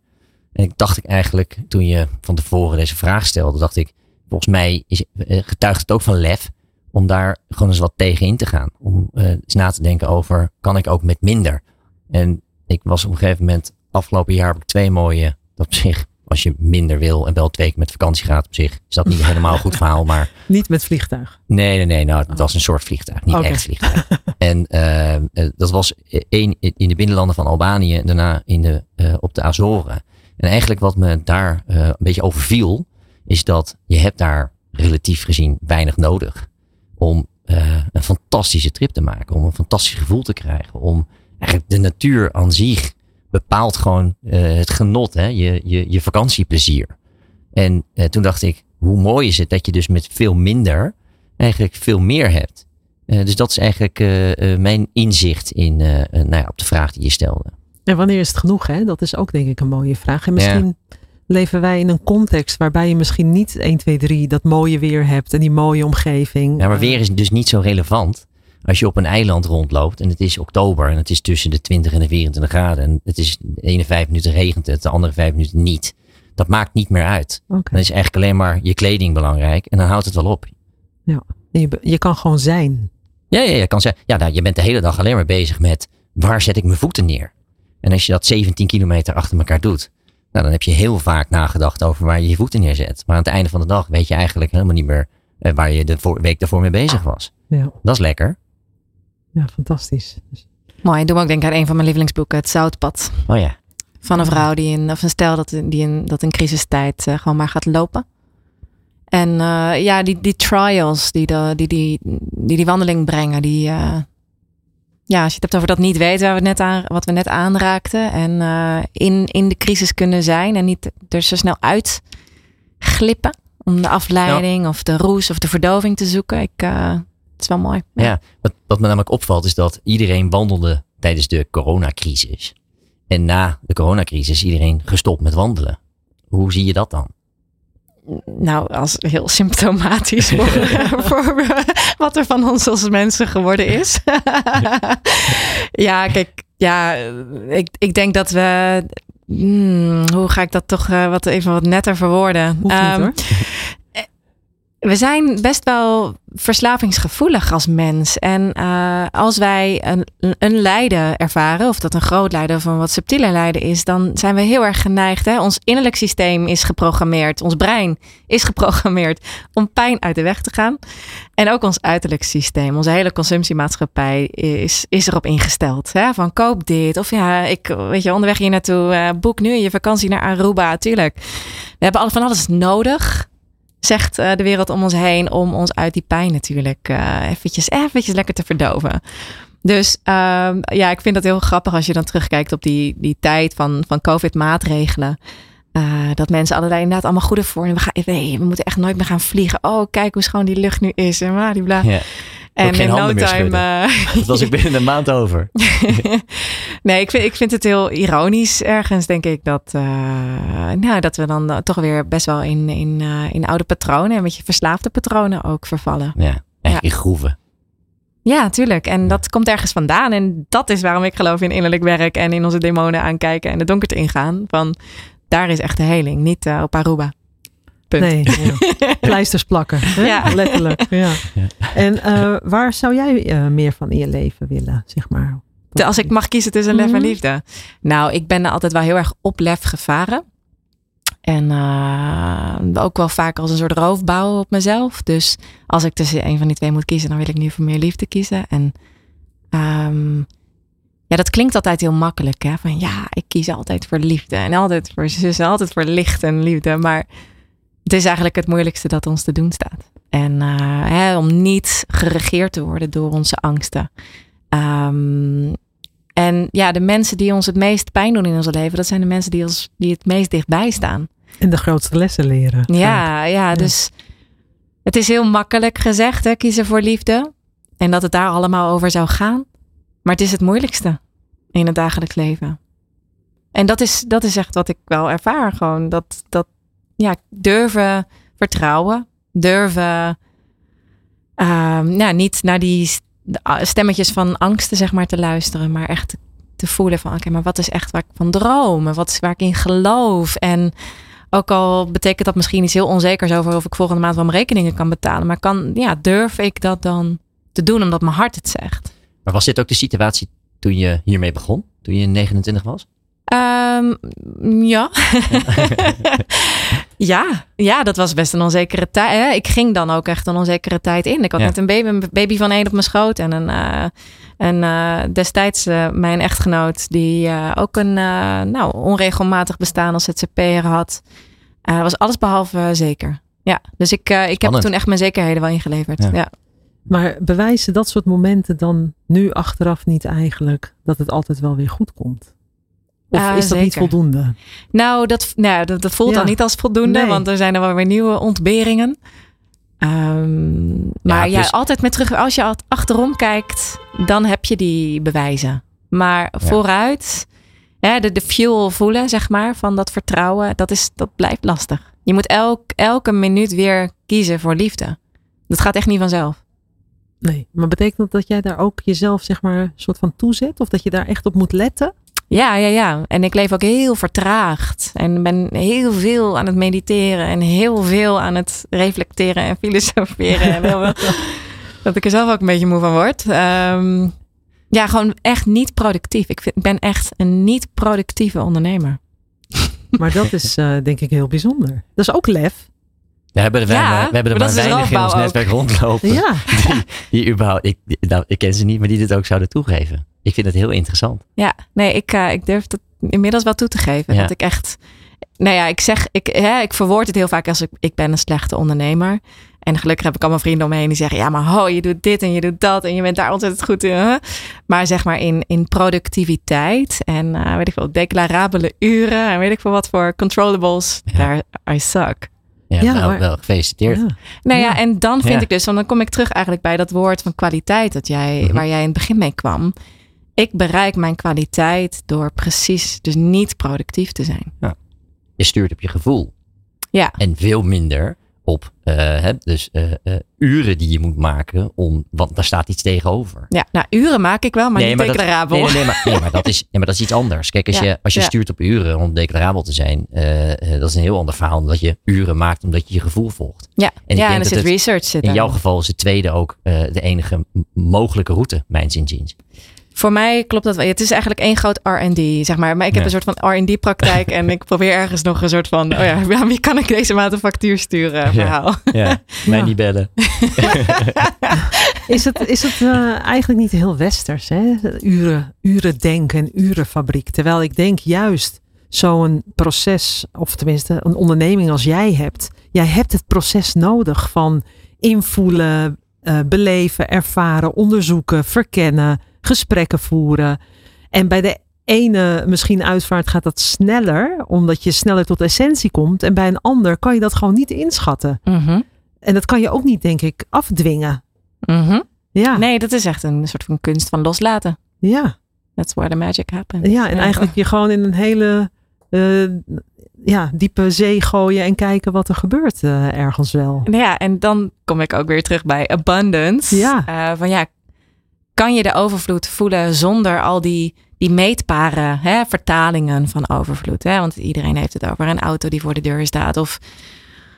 En ik dacht ik eigenlijk, toen je van tevoren deze vraag stelde, dacht ik, volgens mij is, eh, getuigt het ook van lef om daar gewoon eens wat tegen in te gaan. Om eh, eens na te denken over, kan ik ook met minder? En ik was op een gegeven moment, afgelopen jaar heb ik twee mooie, dat op zich, als je minder wil en wel twee keer met vakantie gaat op zich, is dat niet helemaal een goed verhaal, maar *laughs* Niet met vliegtuig. nee, nee, nee, nou, dat was een soort vliegtuig, niet echt vliegtuig. *laughs* En eh, eh, dat was één in de binnenlanden van Albanië en daarna in de, op de Azoren. En eigenlijk wat me daar een beetje overviel, is dat je hebt daar relatief gezien weinig nodig om eh, een fantastische trip te maken, om een fantastisch gevoel te krijgen, om eigenlijk de natuur aan zich bepaalt gewoon eh, het genot, hè? Je, je, je vakantieplezier. En eh, toen dacht ik, hoe mooi is het dat je dus met veel minder eigenlijk veel meer hebt. Dus dat is eigenlijk mijn inzicht in, nou ja, op de vraag die je stelde. En wanneer is het genoeg? Hè? Dat is ook denk ik een mooie vraag. En misschien leven wij in een context waarbij je misschien niet 1, 2, 3 dat mooie weer hebt en die mooie omgeving. Ja, maar weer is dus niet zo relevant als je op een eiland rondloopt en het is oktober en het is tussen de 20 en de 24 graden en het is de ene vijf minuten regent het, de andere vijf minuten niet. Dat maakt niet meer uit. Oké. Dan is eigenlijk alleen maar je kleding belangrijk en dan houdt het wel op. Je, be- je kan gewoon zijn. Ja, ja, je kan zeggen, ja, nou, je bent de hele dag alleen maar bezig met waar zet ik mijn voeten neer. En als je dat 17 kilometer achter elkaar doet, nou, dan heb je heel vaak nagedacht over waar je je voeten neerzet. Maar aan het einde van de dag weet je eigenlijk helemaal niet meer eh, waar je de voor- week daarvoor mee bezig was. Ja, Dat is lekker. ja fantastisch. Mooi, doe me ook denken aan een van mijn lievelingsboeken, Het Zoutpad. Oh ja. Van een vrouw die in, of een stel dat, die in, dat in crisistijd eh, gewoon maar gaat lopen. En eh, ja, die, die trials die, de, die, die, die die wandeling brengen, die, eh, ja, als je het hebt over dat niet weten waar we net aan, wat we net aanraakten. En eh, in, in de crisis kunnen zijn en niet er zo snel uit glippen. Om de afleiding of de roes of de verdoving te zoeken. Ik, eh, het is wel mooi. Ja, wat, wat me namelijk opvalt is dat iedereen wandelde tijdens de coronacrisis. En na de coronacrisis is iedereen gestopt met wandelen. Hoe zie je dat dan? Nou, als heel symptomatisch voor, *laughs* voor wat er van ons als mensen geworden is. *laughs* ja, kijk, ja, ik, ik denk dat we. hmm, hoe ga ik dat toch eh, wat even wat netter verwoorden? Niet Ehm. We zijn best wel verslavingsgevoelig als mens. En eh, als wij een, een lijden ervaren, of dat een groot lijden of een wat subtieler lijden is, dan zijn we heel erg geneigd. Hè? Ons innerlijk systeem is geprogrammeerd, ons brein is geprogrammeerd om pijn uit de weg te gaan. En ook ons uiterlijk systeem, onze hele consumptiemaatschappij is, is erop ingesteld. Hè? Van koop dit, of ja, ik, weet je, onderweg hier naartoe, eh, boek nu je vakantie naar Aruba, tuurlijk. We hebben van alles nodig zegt eh, de wereld om ons heen om ons uit die pijn natuurlijk eh eventjes, eventjes lekker te verdoven. Dus ehm, ja, ik vind dat heel grappig als je dan terugkijkt op die, die tijd van, van COVID-maatregelen. Eh, dat mensen allerlei inderdaad allemaal goede voor. We, gaan, nee, we moeten echt nooit meer gaan vliegen. Oh, kijk hoe schoon die lucht nu is. En bla, bla. Ja. En geen in no time. eh, Dat was ik binnen een maand over. *laughs* nee, ik vind, ik vind het heel ironisch ergens, denk ik, dat, eh, nou, dat we dan toch weer best wel in, in, in oude patronen en een beetje verslaafde patronen ook vervallen. Ja, echt in groeven. Ja, tuurlijk. En dat komt ergens vandaan. En dat is waarom ik geloof in innerlijk werk en in onze demonen aankijken en de donkerte ingaan. Van daar is echt de heling, niet eh, op Aruba. Punt. Nee, ja. *laughs* pleisters plakken. Hè? Ja. Letterlijk. Ja. En eh, waar zou jij eh, meer van in je leven willen, zeg maar? Als ik mag kiezen tussen lef en Mhm. liefde. Nou, ik ben altijd wel heel erg op lef gevaren. En eh, ook wel vaak als een soort roofbouw op mezelf. Dus als ik tussen een van die twee moet kiezen, dan wil ik nu voor meer liefde kiezen. En ehm, ja, dat klinkt altijd heel makkelijk. Hè? Van ja, ik kies altijd voor liefde. En altijd voor zussen, altijd voor licht en liefde. Maar het is eigenlijk het moeilijkste dat ons te doen staat. En eh, hè, om niet geregeerd te worden door onze angsten. Ehm, en ja, de mensen die ons het meest pijn doen in ons leven, dat zijn de mensen die, ons, die het meest dichtbij staan. En de grootste lessen leren. Ja, ja, dus het is heel makkelijk gezegd, hè, kiezen voor liefde. En dat het daar allemaal over zou gaan. Maar het is het moeilijkste in het dagelijks leven. En dat is, dat is echt wat ik wel ervaar. Gewoon dat, dat ja, durven vertrouwen. Durven ehm, ja, niet naar die st- stemmetjes van angsten zeg maar te luisteren. Maar echt te, voelen van oké, maar wat is echt waar ik van droom? Wat is waar ik in geloof? En ook al betekent dat misschien iets heel onzekers over of ik volgende maand wel mijn rekeningen kan betalen. Maar kan, ja, durf ik dat dan te doen omdat mijn hart het zegt? Maar was dit ook de situatie toen je hiermee begon? Toen je 29 was? Ehm, ja. *laughs* ja. Ja, dat was best een onzekere tijd. Ik ging dan ook echt een onzekere tijd in. Ik had Ja. net een baby, een baby van één op mijn schoot. En een, eh, en eh, destijds eh, mijn echtgenoot, die ook een nou, onregelmatig bestaan als ZZP'er had. Was alles behalve eh, zeker. Ja, dus ik, ik heb toen echt mijn zekerheden wel ingeleverd. Ja. Ja. Maar bewijzen dat soort momenten dan nu achteraf niet eigenlijk dat het altijd wel weer goed komt? Of is dat niet voldoende? Nou, dat, nou, dat, dat voelt Ja. dan niet als voldoende, Nee. want er zijn er wel weer nieuwe ontberingen. Ehm, maar ja, dus- altijd met terug, als je achterom kijkt, dan heb je die bewijzen. Maar vooruit, hè, de, de fuel voelen, zeg maar, van dat vertrouwen, dat, is, dat blijft lastig. Je moet elk, elke minuut weer kiezen voor liefde. Dat gaat echt niet vanzelf. Nee. Maar betekent dat dat jij daar ook jezelf zeg maar een soort van toezet? Of dat je daar echt op moet letten? Ja, ja, ja. En ik leef ook heel vertraagd. En ben heel veel aan het mediteren. En heel veel aan het reflecteren en filosoferen. En heel veel- *laughs* dat ik er zelf ook een beetje moe van word. Ehm, ja, gewoon echt niet productief. Ik, vind, ik ben echt een niet productieve ondernemer. Maar dat is eh, denk ik heel bijzonder. Dat is ook lef. We hebben er, Ja, wij- we hebben er maar is weinig in ons ook. netwerk rondlopen. *laughs* Ja. *laughs* Die überhaupt, ik, nou, ik ken ze niet, maar die dit ook zouden toegeven. Ik vind het heel interessant. Ja, nee, ik, eh, ik durf dat inmiddels wel toe te geven. Ja. Dat ik echt. Nou ja, ik zeg, ik, hè, ik verwoord het heel vaak als ik, ik ben een slechte ondernemer. En gelukkig heb ik allemaal vrienden om me heen die zeggen: Ja, maar ho, je doet dit en je doet dat en je bent daar ontzettend goed in. hè? Maar zeg maar in, in productiviteit en eh, weet ik veel, declarabele uren en weet ik veel wat voor controllables, Ja. daar I suck. Ja, Ja, nou, maar- wel gefeliciteerd. Ja. Nou ja, en dan vind Ja. ik dus, want dan kom ik terug eigenlijk bij dat woord van kwaliteit dat jij, Mhm. waar jij in het begin mee kwam. Ik bereik mijn kwaliteit door precies, dus niet productief te zijn. Je stuurt op je gevoel. Ja. En veel minder op eh, hè, dus, eh, eh, uren die je moet maken. Om, want daar staat iets tegenover. Ja, nou, uren maak ik wel, maar niet dat, declarabel. nee, nee, nee, maar, nee, maar, dat is, nee, maar dat is iets anders. Kijk, als Ja, je, als je ja. stuurt op uren om declarabel te zijn, dat is een heel ander verhaal. Omdat je uren maakt omdat je je gevoel volgt. Ja, ik ja en er zit het research zit In jouw geval is het tweede ook eh, de enige mogelijke route, mijns inziens. Voor mij klopt dat wel. Het is eigenlijk één groot R&D, zeg maar. Maar ik heb Ja. een soort van R&D-praktijk en ik probeer ergens nog een soort van, oh ja, *laughs* aan wie kan ik deze maand een factuur sturen verhaal. Ja, *laughs* mij Ja. niet bellen. Is het, is het eh, eigenlijk niet heel westers, hè? Uren, uren denken en urenfabriek. Terwijl ik denk juist zo'n proces, of tenminste een onderneming als jij hebt. Jij hebt het proces nodig van invoelen, eh, beleven, ervaren, onderzoeken, verkennen, gesprekken voeren. En bij de ene misschien uitvaart gaat dat sneller, omdat je sneller tot essentie komt. En bij een ander kan je dat gewoon niet inschatten. Mhm. En dat kan je ook niet, denk ik, afdwingen. Mhm. Ja, Nee, dat is echt een soort van kunst van loslaten. ja. That's where the magic happens. ja en eigenlijk je gewoon in een hele eh, ja, diepe zee gooien en kijken wat er gebeurt eh, ergens wel. Ja, en dan kom ik ook weer terug bij abundance. Ja. Eh, van ja, kan je de overvloed voelen zonder al die, die meetbare hè, vertalingen van overvloed? Hè? Want iedereen heeft het over een auto die voor de deur staat. Of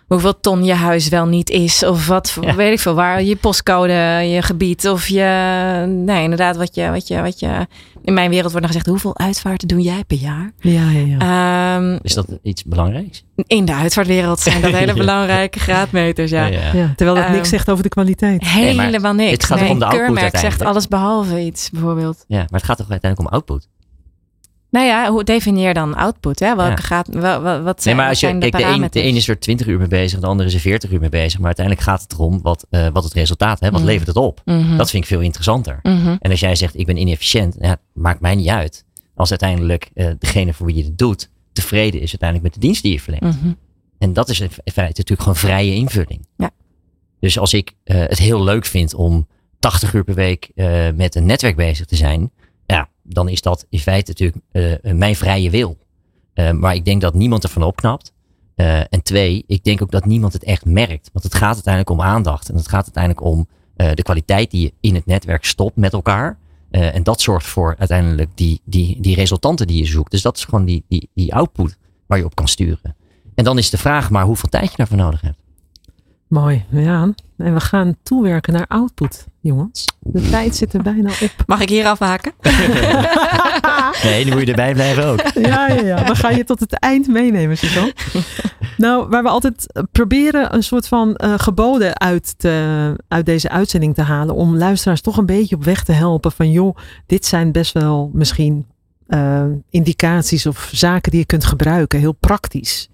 hoeveel ton je huis wel niet is. Of wat, Ja. weet ik veel, waar je postcode, je gebied. Of je, nee, inderdaad, wat je, wat je, wat je... In mijn wereld wordt dan gezegd, hoeveel uitvaarten doe jij per jaar? Ja, ja, ja. Ehm, Is dat iets belangrijks? in de uitvaartwereld zijn dat *laughs* hele Ja. belangrijke graadmeters, ja. ja. ja. Terwijl dat Ehm, niks zegt over de kwaliteit. Helemaal niks. het gaat toch om de output keurmerk zegt alles behalve iets, bijvoorbeeld. Ja, maar het gaat toch uiteindelijk om output? Nou ja, hoe definieer dan output? Hè? Welke Ja. gaat, wel, wel- wat Nee, zijn, maar wat als je, de kijk, de een, de een is er 20 uur mee bezig, de andere is er 40 uur mee bezig. Maar uiteindelijk gaat het erom wat, eh, wat het resultaat is. Wat Mhm. levert het op? Mhm. Dat vind ik veel interessanter. Mhm. En als jij zegt, ik ben inefficiënt, ja, maakt mij niet uit. Als uiteindelijk eh, degene voor wie je het doet, tevreden is uiteindelijk met de dienst die je verleent. En dat is in feite natuurlijk gewoon vrije invulling. Ja. Dus als ik eh, het heel leuk vind om 80 uur per week met een netwerk bezig te zijn, dan is dat in feite natuurlijk eh, mijn vrije wil. Eh, maar ik denk dat niemand ervan opknapt. Eh, en twee, ik denk ook dat niemand het echt merkt. Want het gaat uiteindelijk om aandacht. En het gaat uiteindelijk om eh, de kwaliteit die je in het netwerk stopt met elkaar. Eh, en dat zorgt voor uiteindelijk die, die, die resultanten die je zoekt. Dus dat is gewoon die, die, die output waar je op kan sturen. En dan is de vraag maar hoeveel tijd je daarvoor nodig hebt. Mooi, ja. En we gaan toewerken naar output, jongens. De tijd zit er bijna op. Mag ik hier afhaken? *laughs* Nee, nu moet je erbij blijven ook. Ja, ja, ja. We gaan je tot het eind meenemen, Suzanne. Nou, waar we altijd eh, proberen een soort van eh, geboden uit, te, uit deze uitzending te halen. Om luisteraars toch een beetje op weg te helpen. Van joh, dit zijn best wel misschien eh, indicaties of zaken die je kunt gebruiken. Heel praktisch.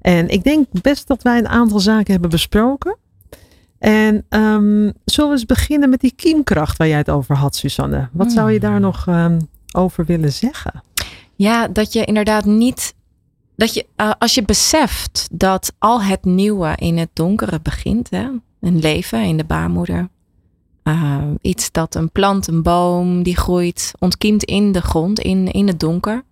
En ik denk best dat wij een aantal zaken hebben besproken. En ehm, zullen we eens beginnen met die kiemkracht waar jij het over had, Susanne? Wat zou je daar nog ehm, over willen zeggen? Ja, dat je inderdaad niet. Dat je, eh, als je beseft dat al het nieuwe in het donkere begint, hè? een leven in de baarmoeder. eh, iets dat een plant, een boom, die groeit, ontkiemt in de grond, in, in het donker.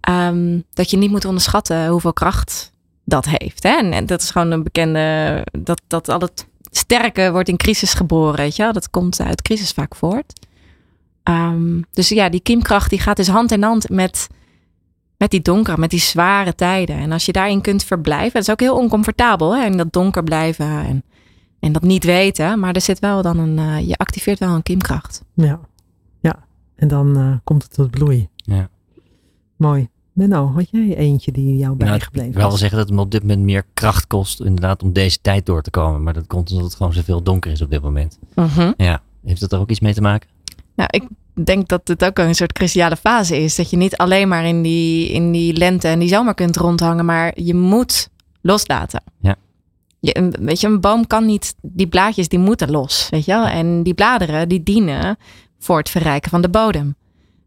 Ehm, dat je niet moet onderschatten hoeveel kracht dat heeft. Hè? En, en dat is gewoon een bekende, dat, dat al het sterke wordt in crisis geboren, weet je wel? Dat komt uit crisis vaak voort. Ehm, dus ja, die kiemkracht die gaat dus hand in hand met, met die donker, met die zware tijden. En als je daarin kunt verblijven, dat is ook heel oncomfortabel, hè? in dat donker blijven en, en dat niet weten. Maar er zit wel dan een, eh, je activeert wel een kiemkracht. Ja, ja. En dan eh, komt het tot bloei. Ja. Mooi. Menno, had jij eentje die jou Nou, bijgebleven Ik wil wel zeggen dat het me op dit moment meer kracht kost inderdaad om deze tijd door te komen. Maar dat komt omdat het gewoon zoveel donker is op dit moment. Ja, heeft dat er ook iets mee te maken? Nou, ik denk dat het ook een soort cruciale fase is. Dat je niet alleen maar in die, in die lente en die zomer kunt rondhangen, maar je moet loslaten. Ja. Je, een- weet je, een boom kan niet, die blaadjes die moeten los, weet je wel. En die bladeren die dienen voor het verrijken van de bodem.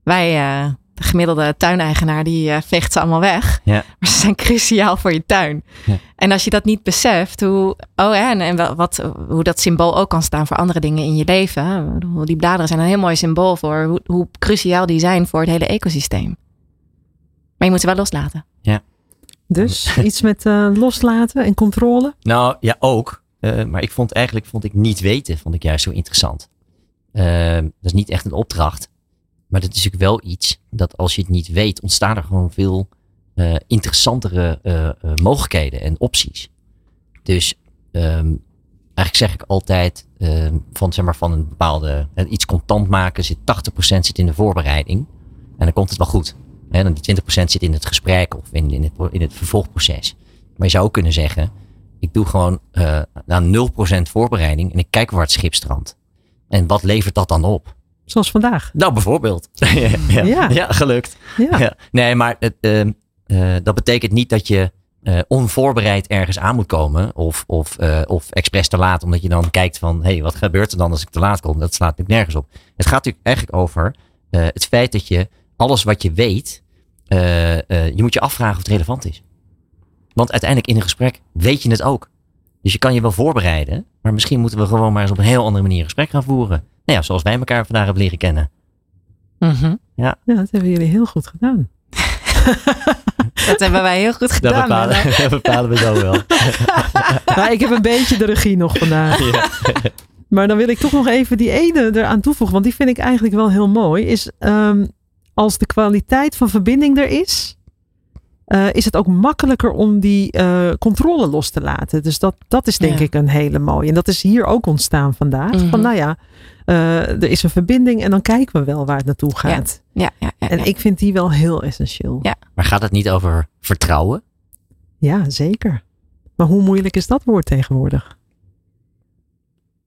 Wij, eh, de gemiddelde tuineigenaar, die eh, veegt ze allemaal weg. Ja. Maar ze zijn cruciaal voor je tuin. Ja. En als je dat niet beseft, hoe, oh, ja, en, en wat, hoe dat symbool ook kan staan voor andere dingen in je leven. Die bladeren zijn een heel mooi symbool voor hoe, hoe cruciaal die zijn voor het hele ecosysteem. Maar je moet ze wel loslaten. Dus *laughs* iets met eh, loslaten en controle. Nou ja, ook. Eh, maar ik vond eigenlijk vond ik niet weten, vond ik juist zo interessant. Dat is niet echt een opdracht. Maar dat is natuurlijk wel iets dat als je het niet weet, ontstaan er gewoon veel eh, interessantere eh, eh, mogelijkheden en opties. Dus ehm, eigenlijk zeg ik altijd ehm, van, zeg maar, van een bepaalde iets contant maken zit 80% zit in de voorbereiding. En dan komt het wel goed. En dan die 20% zit in het gesprek of in, in, het, in het vervolgproces. Maar je zou ook kunnen zeggen, ik doe gewoon nou, 0% voorbereiding en ik kijk waar het schip strandt. En wat levert dat dan op? Zoals vandaag. Nou, bijvoorbeeld. *laughs* ja, Ja. ja. gelukt. Ja. Nee, maar het, ehm, eh, dat betekent niet dat je eh, onvoorbereid ergens aan moet komen. Of, of, eh, of expres te laat, omdat je dan kijkt van... hé, hey, wat gebeurt er dan als ik te laat kom? Dat slaat natuurlijk nergens op. Het gaat natuurlijk eigenlijk over het feit dat je alles wat je weet, je moet je afvragen of het relevant is. Want uiteindelijk in een gesprek weet je het ook. Dus je kan je wel voorbereiden, maar misschien moeten we gewoon maar eens op een heel andere manier een gesprek gaan voeren. Nou ja, zoals wij elkaar vandaag hebben leren kennen. Mhm. Ja, dat hebben jullie heel goed gedaan. *laughs* Dat hebben wij heel goed Dat gedaan. bepalen, *laughs* dat bepalen we zo wel. Maar *laughs* ik heb een beetje de regie nog vandaag. Maar dan wil ik toch nog even die ene eraan toevoegen. Want die vind ik eigenlijk wel heel mooi. Is ehm, als de kwaliteit van verbinding er is. Eh, is het ook makkelijker om die eh, controle los te laten. Dus dat, dat is denk Ja. ik een hele mooie. En dat is hier ook ontstaan vandaag. Mhm. Van nou ja, eh, er is een verbinding en dan kijken we wel waar het naartoe gaat. Ja, ja, ja, En ja. ik vind die wel heel essentieel. Ja. Maar gaat het niet over vertrouwen? Ja, zeker. Maar hoe moeilijk is dat woord tegenwoordig?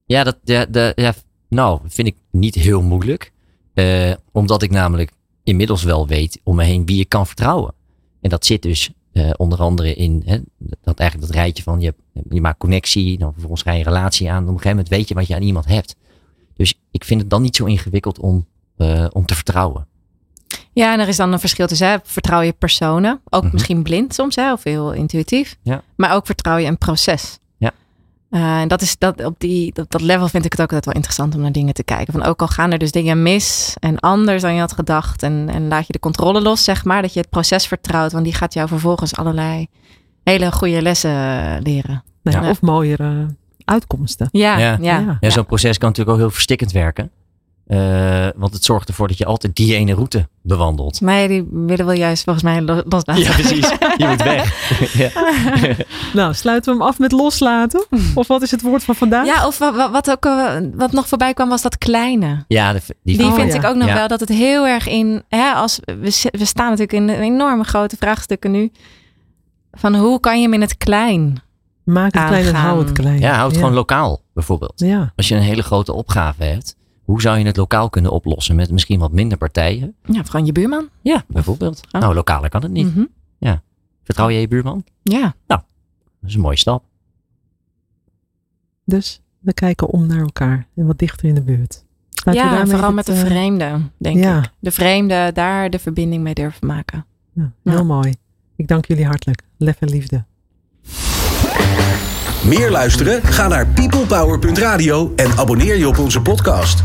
Ja, dat, ja, de, ja, nou, vind ik niet heel moeilijk. Eh, omdat ik namelijk inmiddels wel weet om me heen wie je kan vertrouwen. En dat zit dus eh, onder andere in hè, dat eigenlijk dat rijtje van je, je maakt connectie, dan vervolgens ga je een relatie aan. Op een gegeven moment weet je wat je aan iemand hebt. Dus ik vind het dan niet zo ingewikkeld om, eh, om te vertrouwen. Ja, en er is dan een verschil tussen hè, vertrouw je personen, ook Mhm. misschien blind soms, hè, of heel intuïtief, Ja. maar ook vertrouw je een proces. Eh, en dat is dat op die dat, dat level vind ik het ook altijd wel interessant om naar dingen te kijken. Van ook al gaan er dus dingen mis en anders dan je had gedacht en, en laat je de controle los, zeg maar, dat je het proces vertrouwt, want die gaat jou vervolgens allerlei hele goede lessen eh, leren. Nou ja, Ja. Of mooiere uitkomsten. Ja, ja, Ja. ja. Ja, zo'n proces kan natuurlijk ook heel verstikkend werken. Eh, want het zorgt ervoor dat je altijd die ene route bewandelt. Maar die willen we juist volgens mij lo- loslaten. Ja, precies. Je moet weg. *laughs* ja. Nou, sluiten we hem af met loslaten? Of wat is het woord van vandaag? Ja, of wa- wa- wat, ook, eh, wat nog voorbij kwam was dat kleine. Ja, de- die, Die Oh, vind ja. ik ook nog Ja. wel dat het heel erg in. Hè, als, we, we staan natuurlijk in enorme grote vraagstukken nu. Van hoe kan je hem in het klein? Maak het klein en hou het klein. ja, houd het gewoon lokaal bijvoorbeeld. Ja, Als je een hele grote opgave hebt, hoe zou je het lokaal kunnen oplossen met misschien wat minder partijen? Ja, gewoon je buurman. Ja, bijvoorbeeld. Oh. Nou, lokaler kan het niet. Mhm. Vertrouw je je buurman? Ja, Dat is een mooie stap. dus we kijken om naar elkaar en wat dichter in de buurt. We ja daarmee vooral het, met de eh, vreemde, denk ja. ik. De vreemde, daar de verbinding mee durven maken. ja, heel Ja. mooi. Ik dank jullie hartelijk. Lef en liefde. Meer luisteren? Ga naar peoplepower.radio en abonneer je op onze podcast.